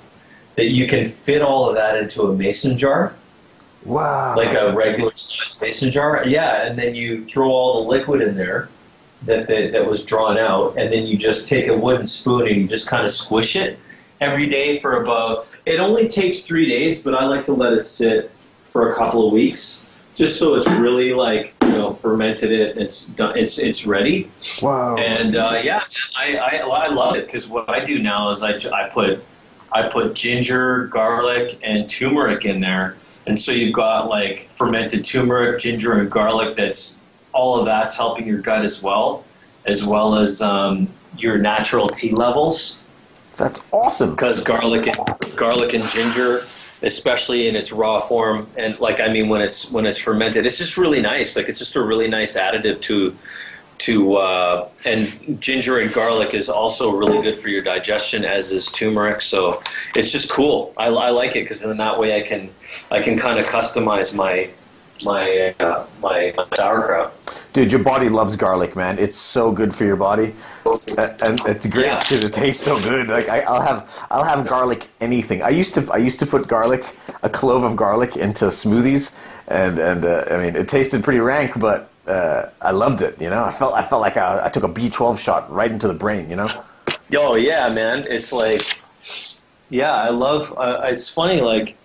that you can fit all of that into a mason jar wow. like a regular sized mason jar. Yeah, and then you throw all the liquid in there that, that that was drawn out, and then you just take a wooden spoon and you just kind of squish it every day for about. It only takes three days, but I like to let it sit for a couple of weeks, just so it's really like know fermented it. and It's done. It's it's ready. wow. And uh, yeah, I, I, well, I love it because what I do now is I, I put I put ginger, garlic, and turmeric in there, and so you've got like fermented turmeric, ginger, and garlic. That's all of that's helping your gut as well, as well as um, your natural tea levels that's awesome. because garlic and garlic and ginger especially in its raw form. And like i mean when it's when it's fermented it's just really nice. Like it's just a really nice additive to to uh, and ginger and garlic is also really good for your digestion as is turmeric. So it's just cool. I, I like it because then that way i can i can kind of customize my my uh, my, my sauerkraut Dude, your body loves garlic, man. It's so good for your body, and it's great Yeah. because it tastes so good. Like I, I'll have, I'll have garlic anything. I used to, I used to put garlic, a clove of garlic into smoothies, and and uh, I mean, it tasted pretty rank, but uh, I loved it. You know, I felt, I felt like I, I took a B12 shot right into the brain. You know. Oh yeah, man. It's like, yeah, I love. Uh, it's funny, like,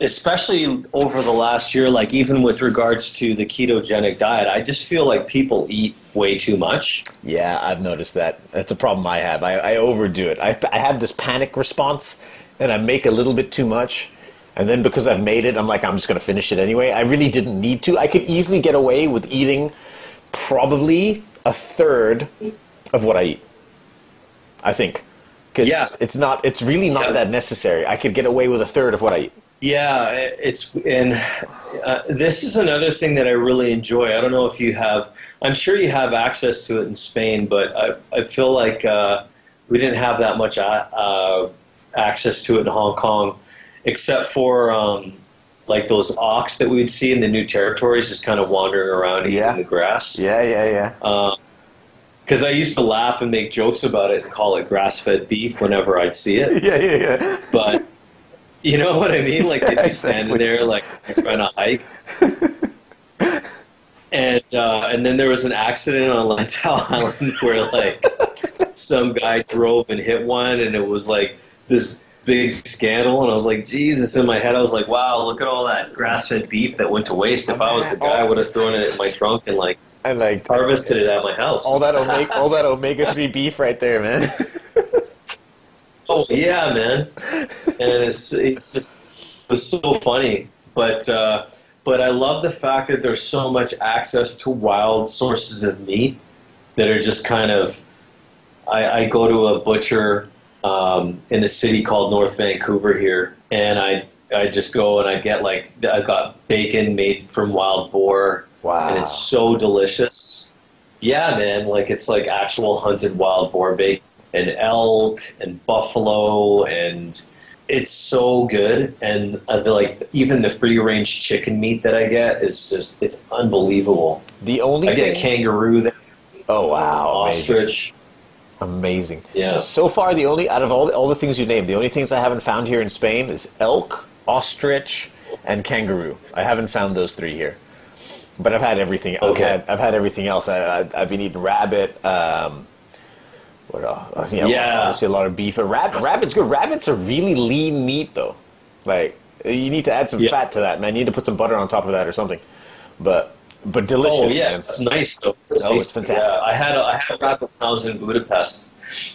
especially over the last year, like even with regards to the ketogenic diet, I just feel like people eat way too much. Yeah, I've noticed that. That's a problem I have. I, I overdo it. I, I have this panic response, and I make a little bit too much. And then because I've made it, I'm like, I'm just going to finish it anyway. I really didn't need to. I could easily get away with eating probably a third of what I eat. I think. Because Yeah. it's not. It's really not Yeah. that necessary. I could get away with a third of what I eat. Yeah, it's and uh, this is another thing that I really enjoy. I don't know if you have. I'm sure you have access to it in Spain, but I I feel like uh, we didn't have that much uh, uh, access to it in Hong Kong, except for um, like those ox that we'd see in the new territories, just kind of wandering around eating Yeah. the grass. Yeah, yeah, yeah. Because I used to laugh and make jokes about it and call it grass-fed beef whenever I'd see it. yeah, yeah, yeah. but you know what I mean? Like they'd Yeah, be standing exactly. there, like trying to hike. and uh, and then there was an accident on Lantau Island where like some guy drove and hit one, and it was like this big scandal. And I was like, Jesus! In my head, I was like, Wow, look at all that grass-fed beef that went to waste. If I was the guy, I would have thrown it in my trunk and like And like harvested it at my house. all that omega, all that omega three beef right there, man. Oh yeah, man, and it's it's just it was so funny. But uh, but I love the fact that there's so much access to wild sources of meat that are just kind of I, I go to a butcher um, in a city called North Vancouver here, and I I just go and I get like I got bacon made from wild boar, Wow. and it's so delicious. Yeah, man, like it's like actual hunted wild boar bacon and elk and buffalo and it's so good and uh, the, like even the free range chicken meat that I get is just it's unbelievable. The only I thing. get kangaroo, there, oh wow! Amazing. ostrich. Amazing. Yeah. So far, the only out of all the, all the things you named, the only things I haven't found here in Spain is elk, ostrich, and kangaroo. I haven't found those three here, but I've had everything. I've Okay. had I've had everything else. I, I, I've been eating rabbit. Um, what else? Yeah, Yeah. obviously a lot of beef. But rab- rabbit's good. Rabbits are really lean meat though. Like you need to add some Yeah. fat to that, man. You need to put some butter on top of that or something. But but delicious. Oh yeah, man. it's nice though. Oh, it's Oh, nice. it's fantastic. Yeah, I had a, I had rabbit when I was in Budapest,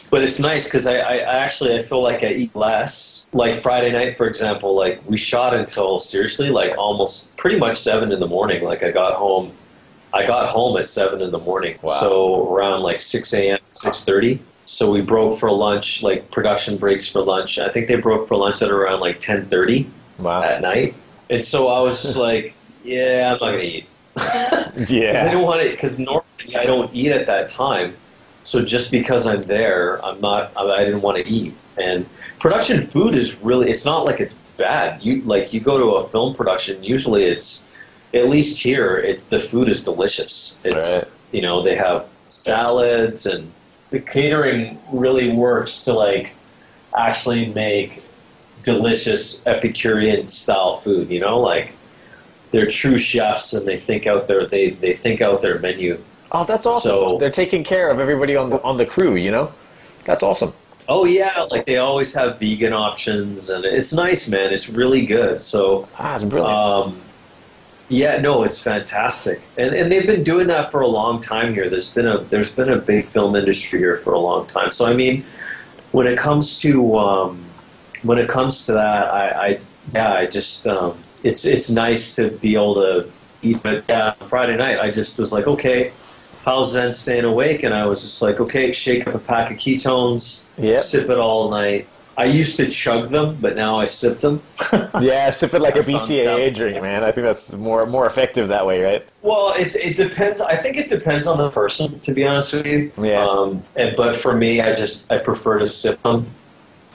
but it's nice because I, I, I actually I feel like I eat less. Like Friday night, for example, like we shot until seriously like almost pretty much seven in the morning. Like I got home, I got home at seven in the morning. Wow. So around like six a.m. six thirty. So we broke for lunch, like production breaks for lunch. I think they broke for lunch at around like ten thirty Wow. at night. And so I was just like, yeah, I'm not gonna eat. 'Cause I Yeah. didn't want to, because normally I don't eat at that time. So just because I'm there, I'm not. I I didn't want to eat. And production food is really. It's not like it's bad. You like you go to a film production. Usually, it's at least here. It's the food is delicious. It's Right. you know they have salads and the catering really works to like actually make delicious Epicurean style food. You know, like they're true chefs and they think out their they they think out their menu. Oh, that's awesome. So- They're taking care of everybody on the on the crew. You know, that's awesome. Oh yeah, like they always have vegan options and it's nice, man. It's really good. So Ah, it's brilliant. um, yeah, no, it's fantastic, and and they've been doing that for a long time here. There's been a there's been a big film industry here for a long time. So I mean, when it comes to um, when it comes to that, I, I yeah, I just um, it's it's nice to be able to eat. But yeah, Friday night, I just was like, okay, how's Zen staying awake? And I was just like, okay, shake up a pack of ketones, Yep. sip it all night. I used to chug them, but now I sip them. yeah, sip it like a BCAA drink, man. I think that's more more effective that way, right? Well, it, it depends. I think it depends on the person, to be honest with you. Yeah. Um, and, but for me, I just I prefer to sip them.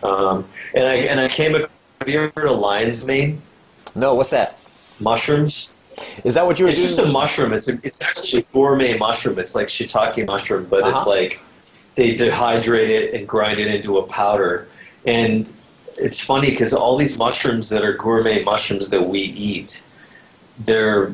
Um, and I and I came. Have you ever heard of lion's mane No, what's that? mushrooms? Is that what you were saying? It's doing? just a mushroom. It's a, it's actually a gourmet mushroom. It's like shiitake mushroom, but it's Uh-huh. like they dehydrate it and grind it into a powder. And it's funny because all these mushrooms that are gourmet mushrooms that we eat, they're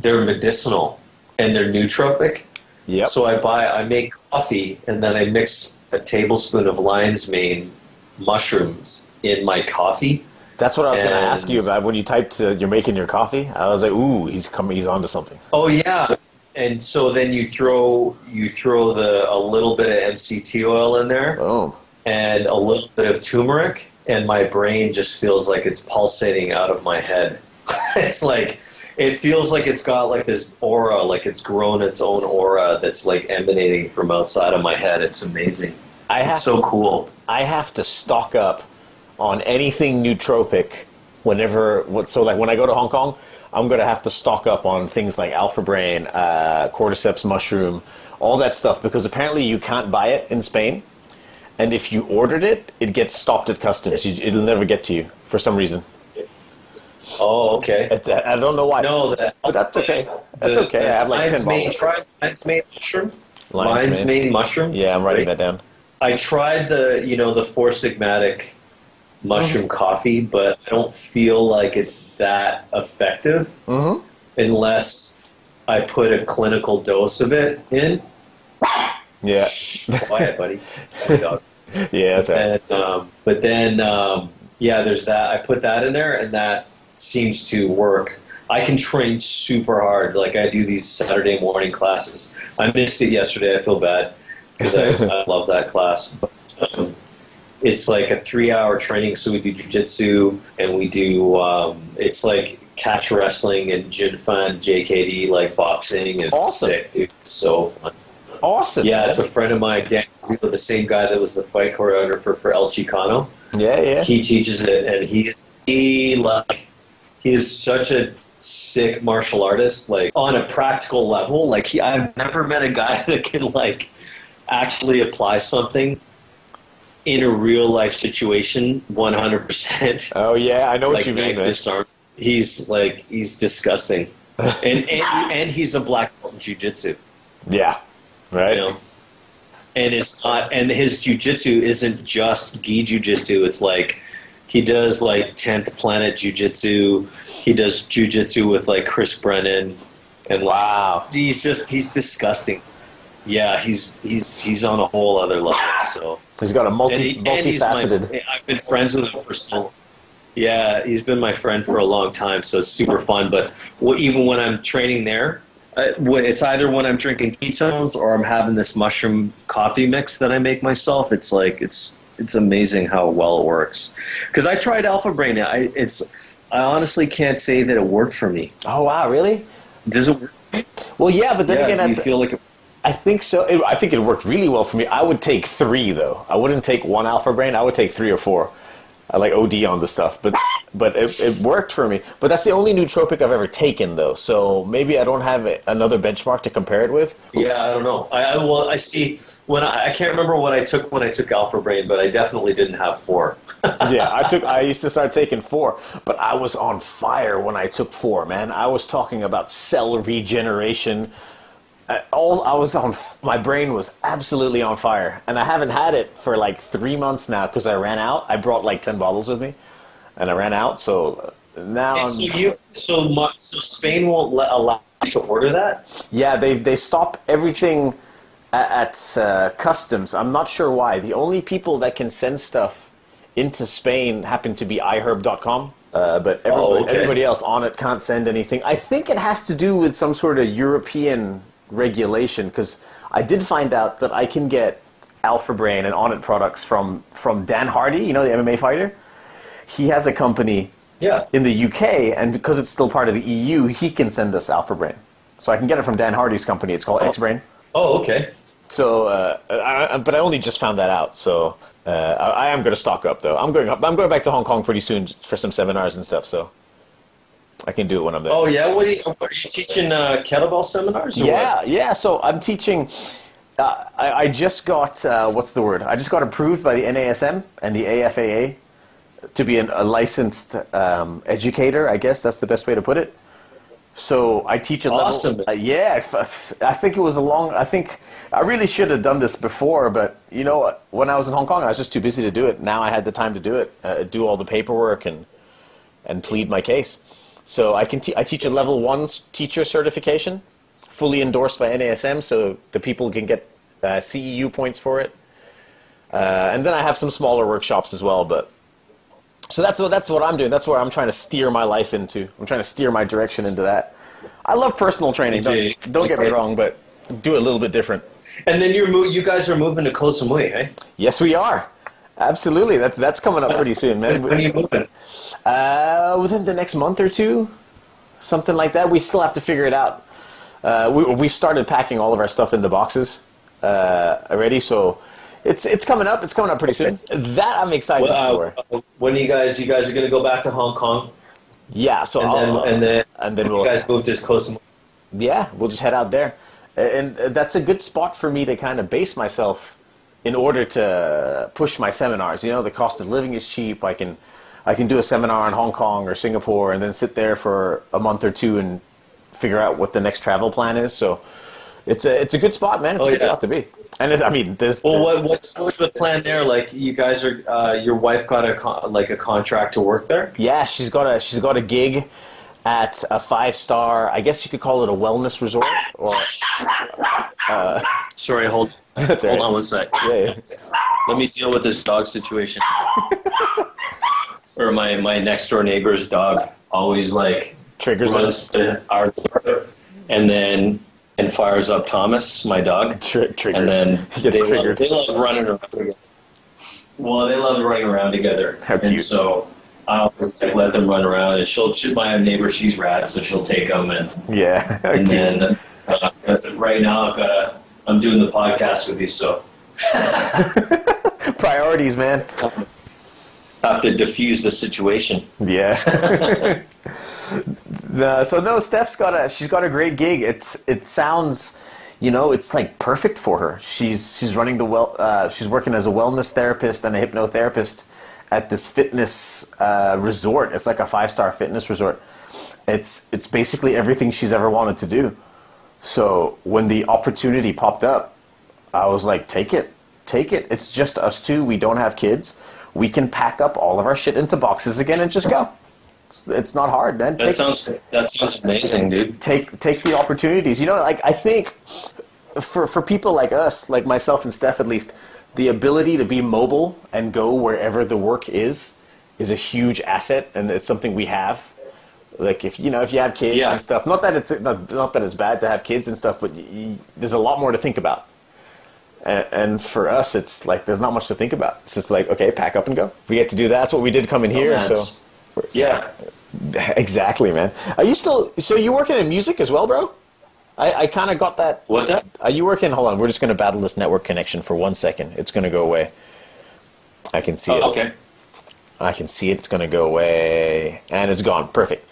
they're medicinal and they're nootropic. yep. So I buy, I make coffee, and then I mix a tablespoon of lion's mane mushrooms in my coffee. That's what I was going to ask you about when you typed uh, you're making your coffee. I was like, ooh, he's coming. He's onto something. Oh yeah, and so then you throw you throw the a little bit of MCT oil in there Boom. and a little bit of turmeric, and my brain just feels like it's pulsating out of my head. it's like it feels like it's got like this aura, like it's grown its own aura that's like emanating from outside of my head. It's amazing. I have It's so cool. I have to stock up on anything nootropic whenever. what- So, like when I go to Hong Kong, I'm going to have to stock up on things like Alpha Brain, uh, Cordyceps mushroom, all that stuff because apparently you can't buy it in Spain. And if you ordered it, it gets stopped at customs. You, it'll never get to you for some reason. Oh, okay. I, I don't know why. No, that, But that's okay. That's okay. I have like lion's 10 mane, bottles. try lion's mane mushroom. Lion's Lion's, mane. mane. mushroom. Yeah, I'm writing Right? that down. I tried the, you know, the Four Sigmatic mushroom coffee, but I don't feel like it's that effective Mhm. unless I put a clinical dose of it in. Yeah. Quiet, buddy. Yeah, that's right. Um, but then, um, yeah, there's that. I put that in there, and that seems to work. I can train super hard. Like I do these Saturday morning classes. I missed it yesterday. I feel bad because I, I love that class. But, um, it's like a three-hour training. So we do jujitsu, and we do. Um, it's like catch wrestling and Jun Fan, JKD, like boxing. It's Awesome. sick, dude. It's so fun. Awesome. Yeah, man. it's a friend of mine, Dan the same guy that was the fight choreographer for El Chicano. Yeah, yeah. He teaches it, and he is he like he is such a sick martial artist. Like on a practical level, like he, I've never met a guy that can like actually apply something in a real life situation, one hundred percent. oh yeah, I know what you mean, disarm. He's like he's disgusting, and and and he's a black belt in jujitsu. Yeah, right. You know? And it's not, and his jujitsu isn't just gi jujitsu. It's like he does like tenth planet jujitsu. He does jujitsu with like Chris Brennan, and Wow. he's just he's disgusting. Yeah, he's he's he's on a whole other level. So He's got a multi and, he, and my. I've been friends with him for so. Yeah, he's been my friend for a long time, so it's super fun. But even when I'm training there, it's either when I'm drinking ketones or I'm having this mushroom coffee mix that I make myself. It's like it's it's amazing how well it works. Because I tried Alpha Brain, I it's I honestly can't say that it worked for me. Oh wow, really? Does it work? Well, yeah, but then yeah, again, you the- feel like it, I think so. It, I think it worked really well for me. I would take three though. I wouldn't take one alpha brain. I would take three or four. I like OD on the stuff, but but it, it worked for me. But that's the only nootropic I've ever taken though. So maybe I don't have another benchmark to compare it with. Yeah, I don't know. I, I well, I see when I, I can't remember what I took when I took Alpha Brain, but I definitely didn't have four. yeah, I took. I used to start taking four, but I was on fire when I took four. Man, I was talking about cell regeneration. I- All I was on, my brain was absolutely on fire, and I haven't had it for like three months now because I ran out. I brought like ten bottles with me, and I ran out. So now, so you, so mu- so Spain won't let, allow you to order that. yeah, they they stop everything at, at uh, customs. I'm not sure why. The only people that can send stuff into Spain happen to be iHerb.com. Uh, but everybody, Oh, okay. everybody else on it can't send anything. I think it has to do with some sort of European regulation because I did find out that I can get Alpha Brain and Onnit products from, from Dan Hardy, you know, the MMA fighter. He has a company Yeah. in the UK, and because it's still part of the EU, he can send us Alpha Brain. So I can get it from Dan Hardy's company. It's called X Brain. Oh, okay. So, uh, I, but I only just found that out. So uh, I, I am going to stock up, though. I'm going. Up, I'm going back to Hong Kong pretty soon for some seminars and stuff. So I can do it when I'm there. Oh yeah. What are you, are you teaching uh, kettlebell seminars? Or yeah, What? yeah. So I'm teaching. Uh, I, I just got uh, what's the word? I just got approved by the NASM and the AFAA to be an, a licensed um, educator. I guess that's the best way to put it. So I teach a Awesome. level. Uh, yeah, I think it was a long. I think I really should have done this before, but you know, when I was in Hong Kong, I was just too busy to do it. Now I had the time to do it, uh, do all the paperwork and and plead my case. So I can te- I teach a level one teacher certification, fully endorsed by NASM, so the people can get uh, CEU points for it. Uh, and then I have some smaller workshops as well, but so that's what that's what I'm doing. That's where I'm trying to steer my life into. I'm trying to steer my direction into that. I love personal training. Don't, don't get me wrong, but do it a little bit different. And then you're mo- you guys are moving to Koh Samui, eh? Yes, we are. Absolutely. That's that's coming up pretty soon, man. When are you moving? Uh, within the next month or two, something like that. We still have to figure it out. Uh, we, we've started packing all of our stuff into boxes uh, already, so it's it's coming up. It's coming up pretty soon. That I'm excited Well, for. uh, when you guys you guys are going to go back to Hong Kong, Yeah. So and then I'll- and then and then we'll you guys move to Koh yeah, we'll just head out there, and uh, that's a good spot for me to kind of base myself in order to push my seminars. You know, the cost of living is cheap. I can I can do a seminar in Hong Kong or Singapore, and then sit there for a month or two and figure out what the next travel plan is. So it's a it's a good spot, man. It's Oh, a good yeah. spot to be. And it, I mean, there's Well, what, what's what's the plan there? Like you guys are, uh, your wife got a con- like a contract to work there. yeah, she's got a she's got a gig at a five star. I guess you could call it a wellness resort. Or uh, Sorry, hold hold right. on one sec. yeah. Let me deal with this dog situation. or my my next door neighbor's dog always like triggers runs to our door and then and fires up Thomas, my dog. Tri- trigger. and then gets they love, triggered. they love running around together. Well, they love running around together, How and cute. so I always like, let them run around. And she'll, she, my neighbor, she's rad, so she'll take them. And, yeah. and then uh, right now, I've got a, I'm doing the podcast with you, so Priorities, man. Have to diffuse the situation. Yeah. no, so no, Steph's got a she's got a great gig. It's it sounds, you know, it's like perfect for her. She's she's running the well. Uh, she's working as a wellness therapist and a hypnotherapist at this fitness uh, resort. It's like a five star fitness resort. It's it's basically everything she's ever wanted to do. So when the opportunity popped up, I was like, take it, take it. It's just us two. We don't have kids. We can pack up all of our shit into boxes again and just go. It's- It's not hard, man. That Take, sounds that sounds amazing, dude. take take the opportunities. You know, like I think for for people like us, like myself and Steph at least, the ability to be mobile and go wherever the work is is a huge asset, and it's something we have. Like if you know if you have kids Yeah. and stuff, not that it's not, not that it's bad to have kids and stuff, but y y there's a lot more to think about. And, and for us, it's like there's not much to think about. It's just like okay, pack up and go. We get to do that. That's what we did coming oh, here. man, So Yeah. exactly, man. Are you still? So you working in music as well, bro? I, I kind of got that. What's that? Are you working? Hold on, we're just going to battle this network connection for one second. It's going to go away. I can see it. Oh, okay. I can see it. It's going to go away, and it's gone. Perfect.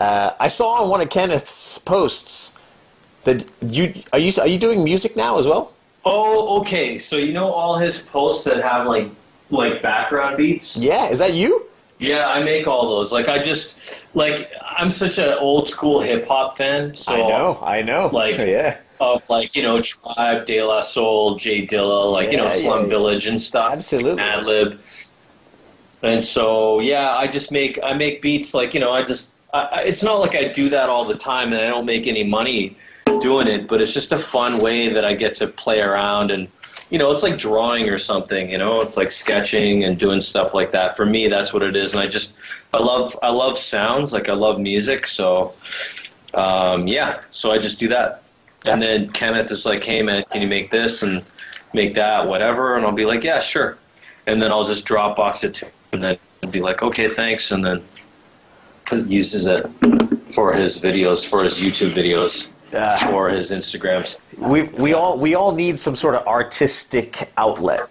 Uh, I saw on one of Kenneth's posts that you are you are you doing music now as well? Oh, okay. So you know all his posts that have like like background beats? Yeah, is that you? Yeah, I make all those. Like I just like I'm such an old school hip hop fan. So I know. I know. Like- yeah, of like you know Tribe, De La Soul, Jay Dilla, like you know Slum yeah, yeah. Village and stuff. Absolutely. Madlib. And so yeah, I just make I make beats like you know I just I, it's not like I do that all the time and I don't make any money doing it, but it's just a fun way that I get to play around and you know it's like drawing or something. You know, it's like sketching and doing stuff like that. For me, that's what it is, and I just I love I love sounds like I love music, so um, yeah, so I just do that. And then Kenneth is like, "Hey man, can you make this and make that, whatever?" And I'll be like, "Yeah, sure." And then I'll just Dropbox it to him and then be like, "Okay, thanks," and then uses it for his videos, for his YouTube videos, Ah. for his Instagrams. we we all we all need some sort of artistic outlet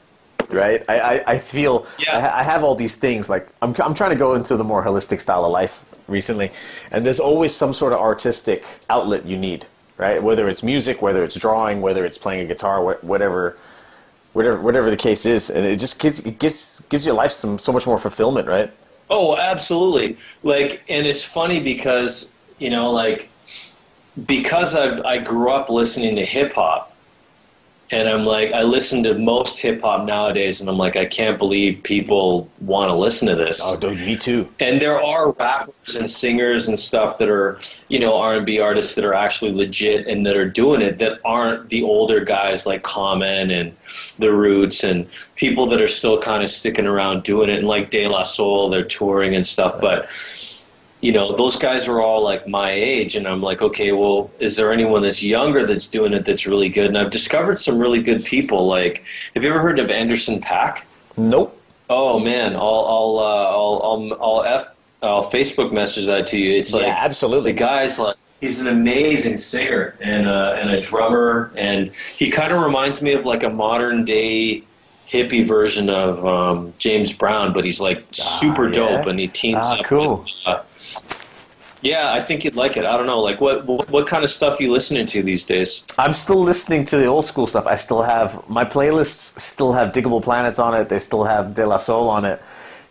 right i i, I feel Yeah. I, I have all these things like I'm, I'm trying to go into the more holistic style of life recently and there's always some sort of artistic outlet you need right whether it's music whether it's drawing whether it's playing a guitar whatever whatever whatever the case is and it just gives it gives gives your life some so much more fulfillment right Oh, absolutely. Like, and it's funny because you know, like, because I I grew up listening to hip hop, and I'm like, I listen to most hip hop nowadays, and I'm like, I can't believe people want to listen to this. oh dude me too and there are rappers and singers and stuff that are you know r&b artists that are actually legit and that are doing it that aren't the older guys like common and the roots and people that are still kind of sticking around doing it and like de la soul they're touring and stuff but you know those guys are all like my age and i'm like okay well is there anyone that's younger that's doing it that's really good and i've discovered some really good people like have you ever heard of Anderson .Paak nope Oh man, I'll I'll uh, I'll I'll I'll, F, I'll Facebook message that to you. It's like yeah absolutely the guy's like he's an amazing singer and uh, and a drummer, and he kind of reminds me of like a modern day hippie version of um, James Brown, but he's like super yeah? dope, and he teams Ah, up. cool. With, uh, yeah, I think you'd like it. I don't know, like what what, what kind of stuff you listening to these days? I'm still listening to the old school stuff. I still have my playlists. Still have Diggable Planets on it. They still have De La Soul on it.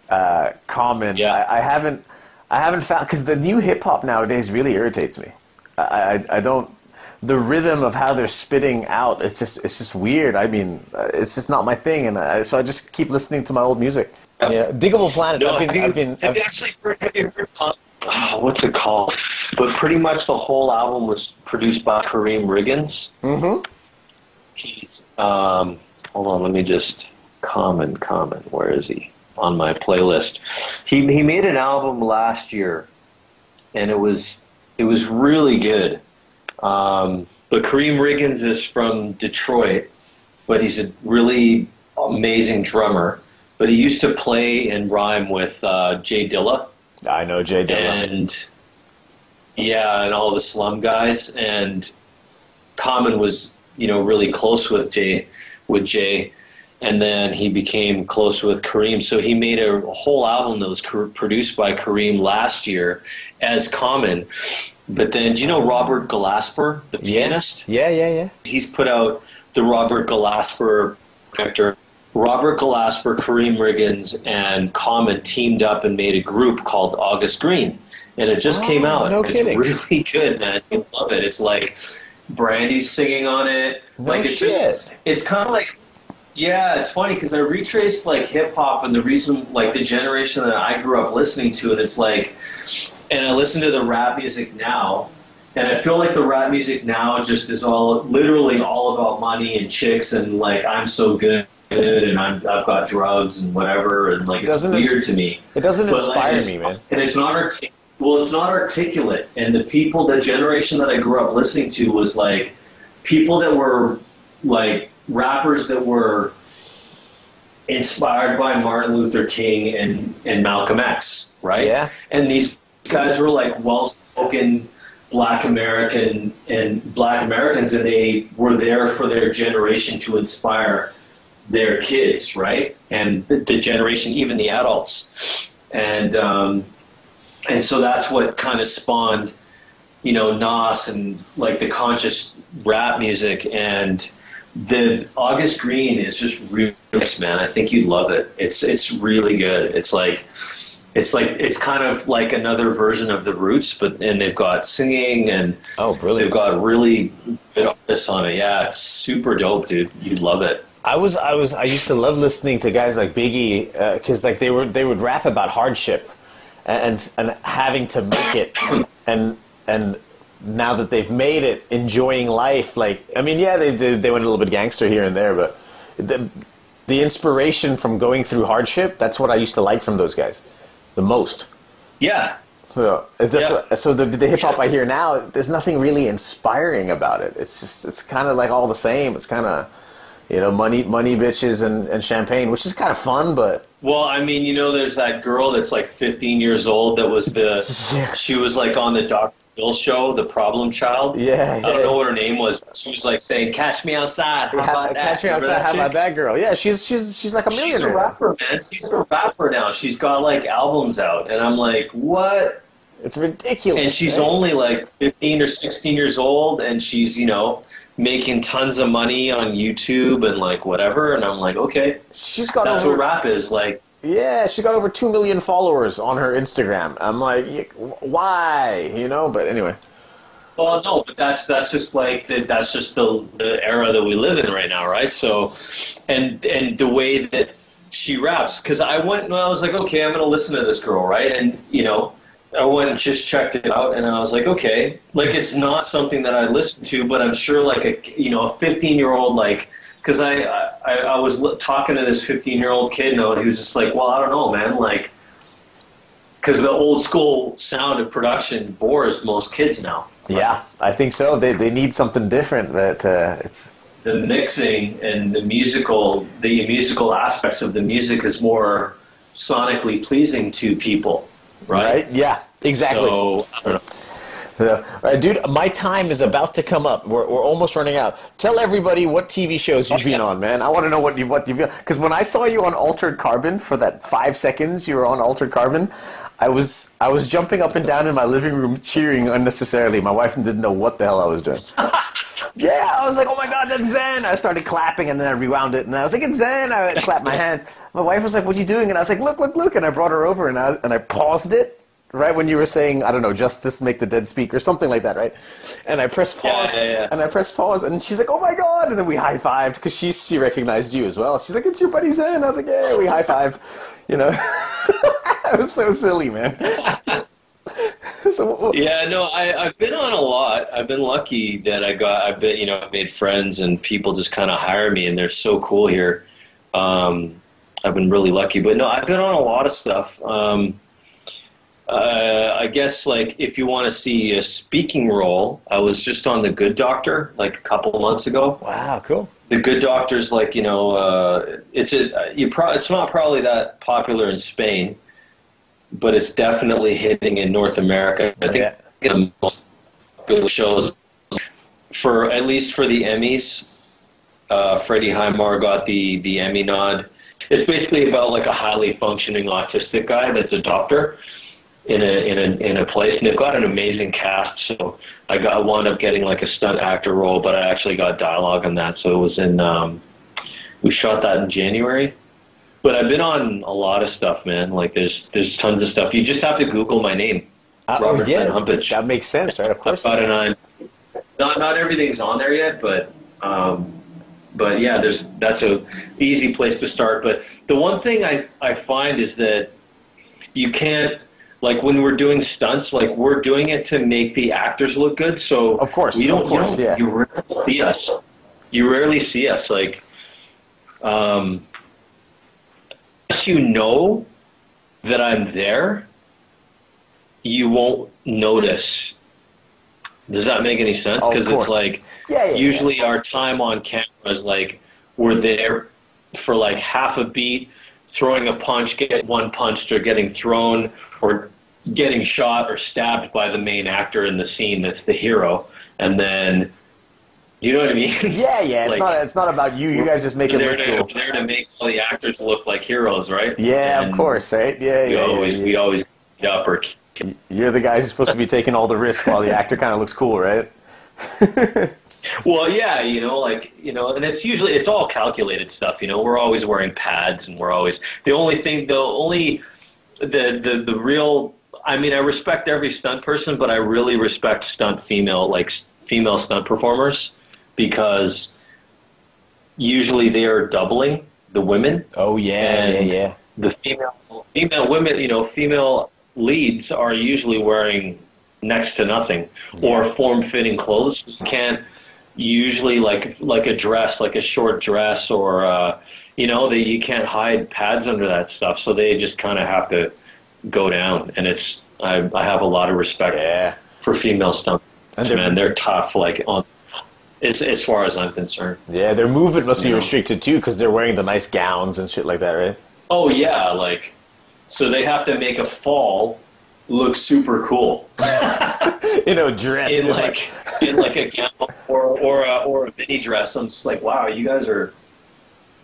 Uh, Common. Yeah. I, I haven't. I haven't found because the new hip hop nowadays really irritates me. I, I I don't. The rhythm of how they're spitting out. It's just it's just weird. I mean, uh, it's just not my thing, and I, so I just keep listening to my old music. Yeah, Diggable Planets. No, I've been. have you, I've been. have I've- you actually heard? Have you heard? Oh, what's it called? But pretty much the whole album was produced by Karriem Riggins. Mhm. He's, um, hold on, let me just common common. Where is he on my playlist? He he made an album last year, and it was it was really good. Um, but Karriem Riggins is from Detroit, but he's a really amazing drummer. But he used to play and rhyme with uh, Jay Dilla I know Jay Dilla. and yeah, and all the slum guys. And Common was, you know, really close with Jay, with Jay. and then he became close with Karriem. So he made a whole album that was cr- produced by Karriem last year as Common. But then, do you know Robert Glasper, the pianist? Yeah, yeah, yeah. He's put out the Robert Glasper projector. Robert Glasper, Karriem Riggins, and Common teamed up and made a group called August Green. And it just Oh, came ah, out. no it's kidding. really good, man. I love it. It's like Brandy's singing on it. No like it's shit. just it's kind of like yeah, it's funny because I retraced like hip hop and the reason like the generation that I grew up listening to and It's like, and I listen to the rap music now, and I feel like the rap music now just is all literally all about money and chicks and like I'm so good and I'm I've got drugs and whatever and like it's it- weird to me. It doesn't But, inspire it's- me, man. And it's not artic- well, it's not articulate. And the people, the generation that I grew up listening to was like people that were like rappers that were inspired by Martin Luther King and, and Malcolm X, right? Yeah. And these guys were like well spoken black American and black Americans and they were there for their generation to inspire their kids, right? And the, the generation, even the adults. And um, and so that's what kind of spawned, you know, Nas and like the conscious rap music and the August Green is just really nice, man. I think you'd love it. It's it's really good. It's like it's like it's kind of like another version of the Roots, but and they've got singing and Oh, they've got really good artists on it. Yeah, it's super dope, dude. You'd love it. I was, I was, I used to love listening to guys like Biggie uh, because like they were, they would rap about hardship and and having to make it, and and now that they've made it, enjoying life. Like, I mean, yeah, they they, they went a little bit gangster here and there, but the the inspiration from going through hardship, that's what I used to like from those guys, the most. Yeah, So that's Yeah. what- so the, the hip hop I hear now, there's nothing really inspiring about it. It's just it's kind of like all the same. It's kind of you know money money bitches and, and champagne, which is kind of fun, but Well, I mean, you know, there's that girl that's like 15 years old that was the, Yeah. she was like on the Dr. Phil show, the problem child. Yeah, I don't know what her name was. She was like saying, "Catch me outside." How about that? catch me outside. How about that girl? Yeah, she's she's she's like a She's a millionaire. rapper, man. She's a rapper now. She's got like albums out, and I'm like, what? It's ridiculous. And she's man. only like 15 or 16 years old, and she's you know making tons of money on YouTube and like whatever. And I'm like, okay, she's got that's over what rap is like. yeah, she got over two million followers on her Instagram. I'm like, why? You know, but anyway. Well, no, but that's that's just like the, that's just the, the era that we live in right now, right? So, and and the way that she raps, because I went and I was like, okay, I'm gonna listen to this girl, right? And you know, I went and just checked it out, and I was like, okay, like it's not something that I listen to, but I'm sure like a you know a 15 year old like. Because I, I I was talking to this 15 year old kid, and he was just like, well, I don't know, man, like, because the old school sound of production bores most kids now. Yeah, I think so. They they need something different. That uh, it's the mixing and the musical the musical aspects of the music is more sonically pleasing to people right, right. Yeah, exactly. so I don't know. Yeah. All right, dude, my time is about to come up. We're, we're almost running out. Tell everybody what TV shows you've been on, man. I want to know what you what you've been. Because when I saw you on Altered Carbon for that five seconds you were on Altered Carbon, I was I was jumping up and down in my living room cheering unnecessarily. My wife didn't know what the hell I was doing. yeah, I was like, oh my god, that's Zen. I started clapping and then I rewound it and I was like, it's Zen. I clapped my hands. My wife was like, what are you doing? And I was like, look, look, look. And I brought her over and I and I paused it right when you were saying, I don't know, justice make the dead speak or something like that, right? And I pressed pause, Yeah, yeah, yeah. and I pressed pause, and she's like, "Oh my god!" And then we high fived because she she recognized you as well. She's like, "It's your buddy Zen." I was like, "Yeah." We high fived, you know. it was so silly, man. so yeah no I, i've been on a lot i've been lucky that i got i've been you know i've made friends and people just kind of hire me and they're so cool here um, i've been really lucky but no i've been on a lot of stuff um, uh, I guess like if you want to see a speaking role, I was just on The Good Doctor like a couple of months ago. wow, cool. The Good Doctor's like you know uh, it's a you pro- it's not probably that popular in Spain, but it's definitely hitting in North America. I think Yeah. the most popular shows for at least for the Emmys uh, Freddie Highmore got the the Emmy nod. It's basically about like a highly functioning autistic guy that's a doctor in a in a in a place, and they've got an amazing cast. So I got I wound up getting like a stunt actor role, but I actually got dialogue on that. So it was in um, we shot that in January. But I've been on a lot of stuff, man. Like there's there's tons of stuff. You just have to Google my name. Uh, oh, Robert yeah, Zen Humpage. that makes sense, right? Of course. About on. Not not everything's on there yet, but um, but yeah, there's that's a easy place to start. But the one thing I I find is that you can't like when we're doing stunts, like we're doing it to make the actors look good. So Of course, we don't, of course, you, don't- yeah. you rarely see us. You rarely see us like, um, unless you know that I'm there, you won't notice. Does that make any sense? Oh, Because course. it's like Yeah, yeah, yeah. usually our time on camera is like we're there for like half a beat, throwing a punch, get one punched, or getting thrown, or getting shot or stabbed by the main actor in the scene that's the hero, and then you know what I mean? Yeah, yeah. It's Like, not. It's not about you. You guys just make it look to, cool. we're there to make all the actors look like heroes, right? Yeah, And of course, right? Yeah, We yeah. always yeah, we yeah. always get up or You're the guy who's supposed to be taking all the risk while the actor kind of looks cool, right? Well, yeah, you know, like you know, and it's usually it's all calculated stuff. You know, we're always wearing pads, and we're always the only thing, the only the the the real. I mean, I respect every stunt person, but I really respect stunt female, like female stunt performers, because usually they are doubling the women. Oh yeah, yeah, yeah. The female female women, you know, female leads are usually wearing next to nothing or form fitting clothes. You can't usually like like a dress, like a short dress or uh you know, they you can't hide pads under that stuff, so they just kind of have to go down and it's I I have a lot of respect Yeah. for female stunt And they're- man. They're tough like on as as far as I'm concerned. Yeah, their movement must be You know. restricted too because they're wearing the nice gowns and shit like that, right? Oh yeah, like so they have to make a fall look super cool. in a dress in like in like a gown or or a, or a mini dress. I'm just like, wow, you guys are,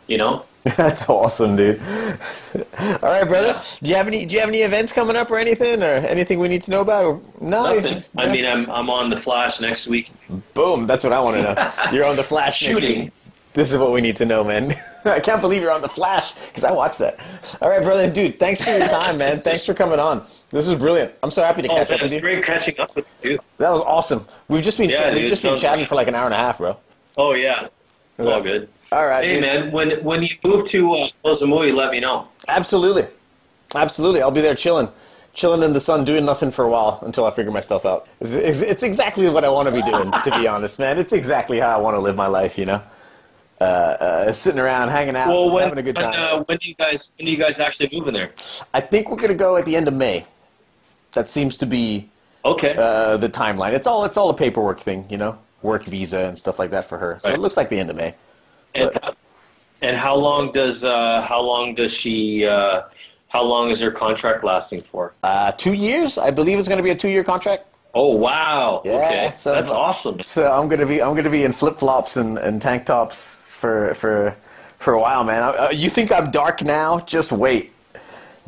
you know. That's awesome, dude. All right, brother. Yeah. Do you have any? Do you have any events coming up or anything, or anything we need to know about? Or no, Nothing. I mean, I'm I'm on the Flash next week. boom. That's what I want to know. You're on the Flash next Shooting. week. This is what we need to know, man. I can't believe you're on the Flash because I watched that. All right, brother, dude. Thanks for your time, man. Thanks for coming on. This is brilliant. I'm so happy to Oh, catch man, up with you. great catching up with you. That was awesome. We've just been Yeah, we've just been chatting great. for like an hour and a half, bro. Oh yeah, all good. All right, Hey dude. man, when when you move to uh, Osamu, let me know. Absolutely, absolutely. I'll be there chilling, chilling in the sun, doing nothing for a while until I figure myself out. It's, it's, it's exactly what I want to be doing, to be honest, man. It's exactly how I want to live my life, you know. Uh, uh, sitting around, hanging out, Well, when having a good when, time. uh, when do you guys when do you guys actually move in there? I think we're gonna go at the end of May. That seems to be Okay. uh, the timeline. It's all it's all a paperwork thing, you know, work visa and stuff like that for her. So Right. it looks like the end of May. and and how long does uh, how long does she uh, how long is her contract lasting for? Uh, two years, I believe, it's gonna be a two-year contract. Oh wow! Yeah, okay, so- that's awesome. So I'm gonna be I'm gonna be in flip flops and, and tank tops for for for a while, man. Uh, you think I'm dark now? Just wait,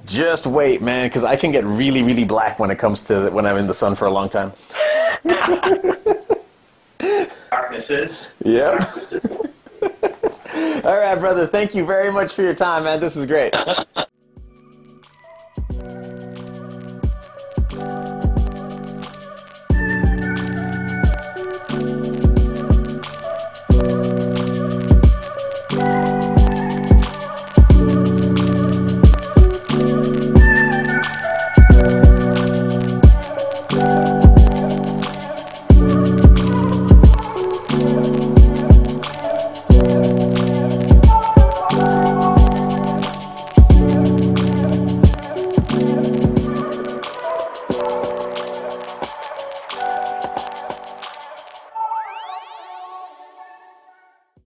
just wait, man, because I can get really really black when it comes to when I'm in the sun for a long time. Darknesses. Yep. All right, brother. Thank you very much for your time, man. This is great.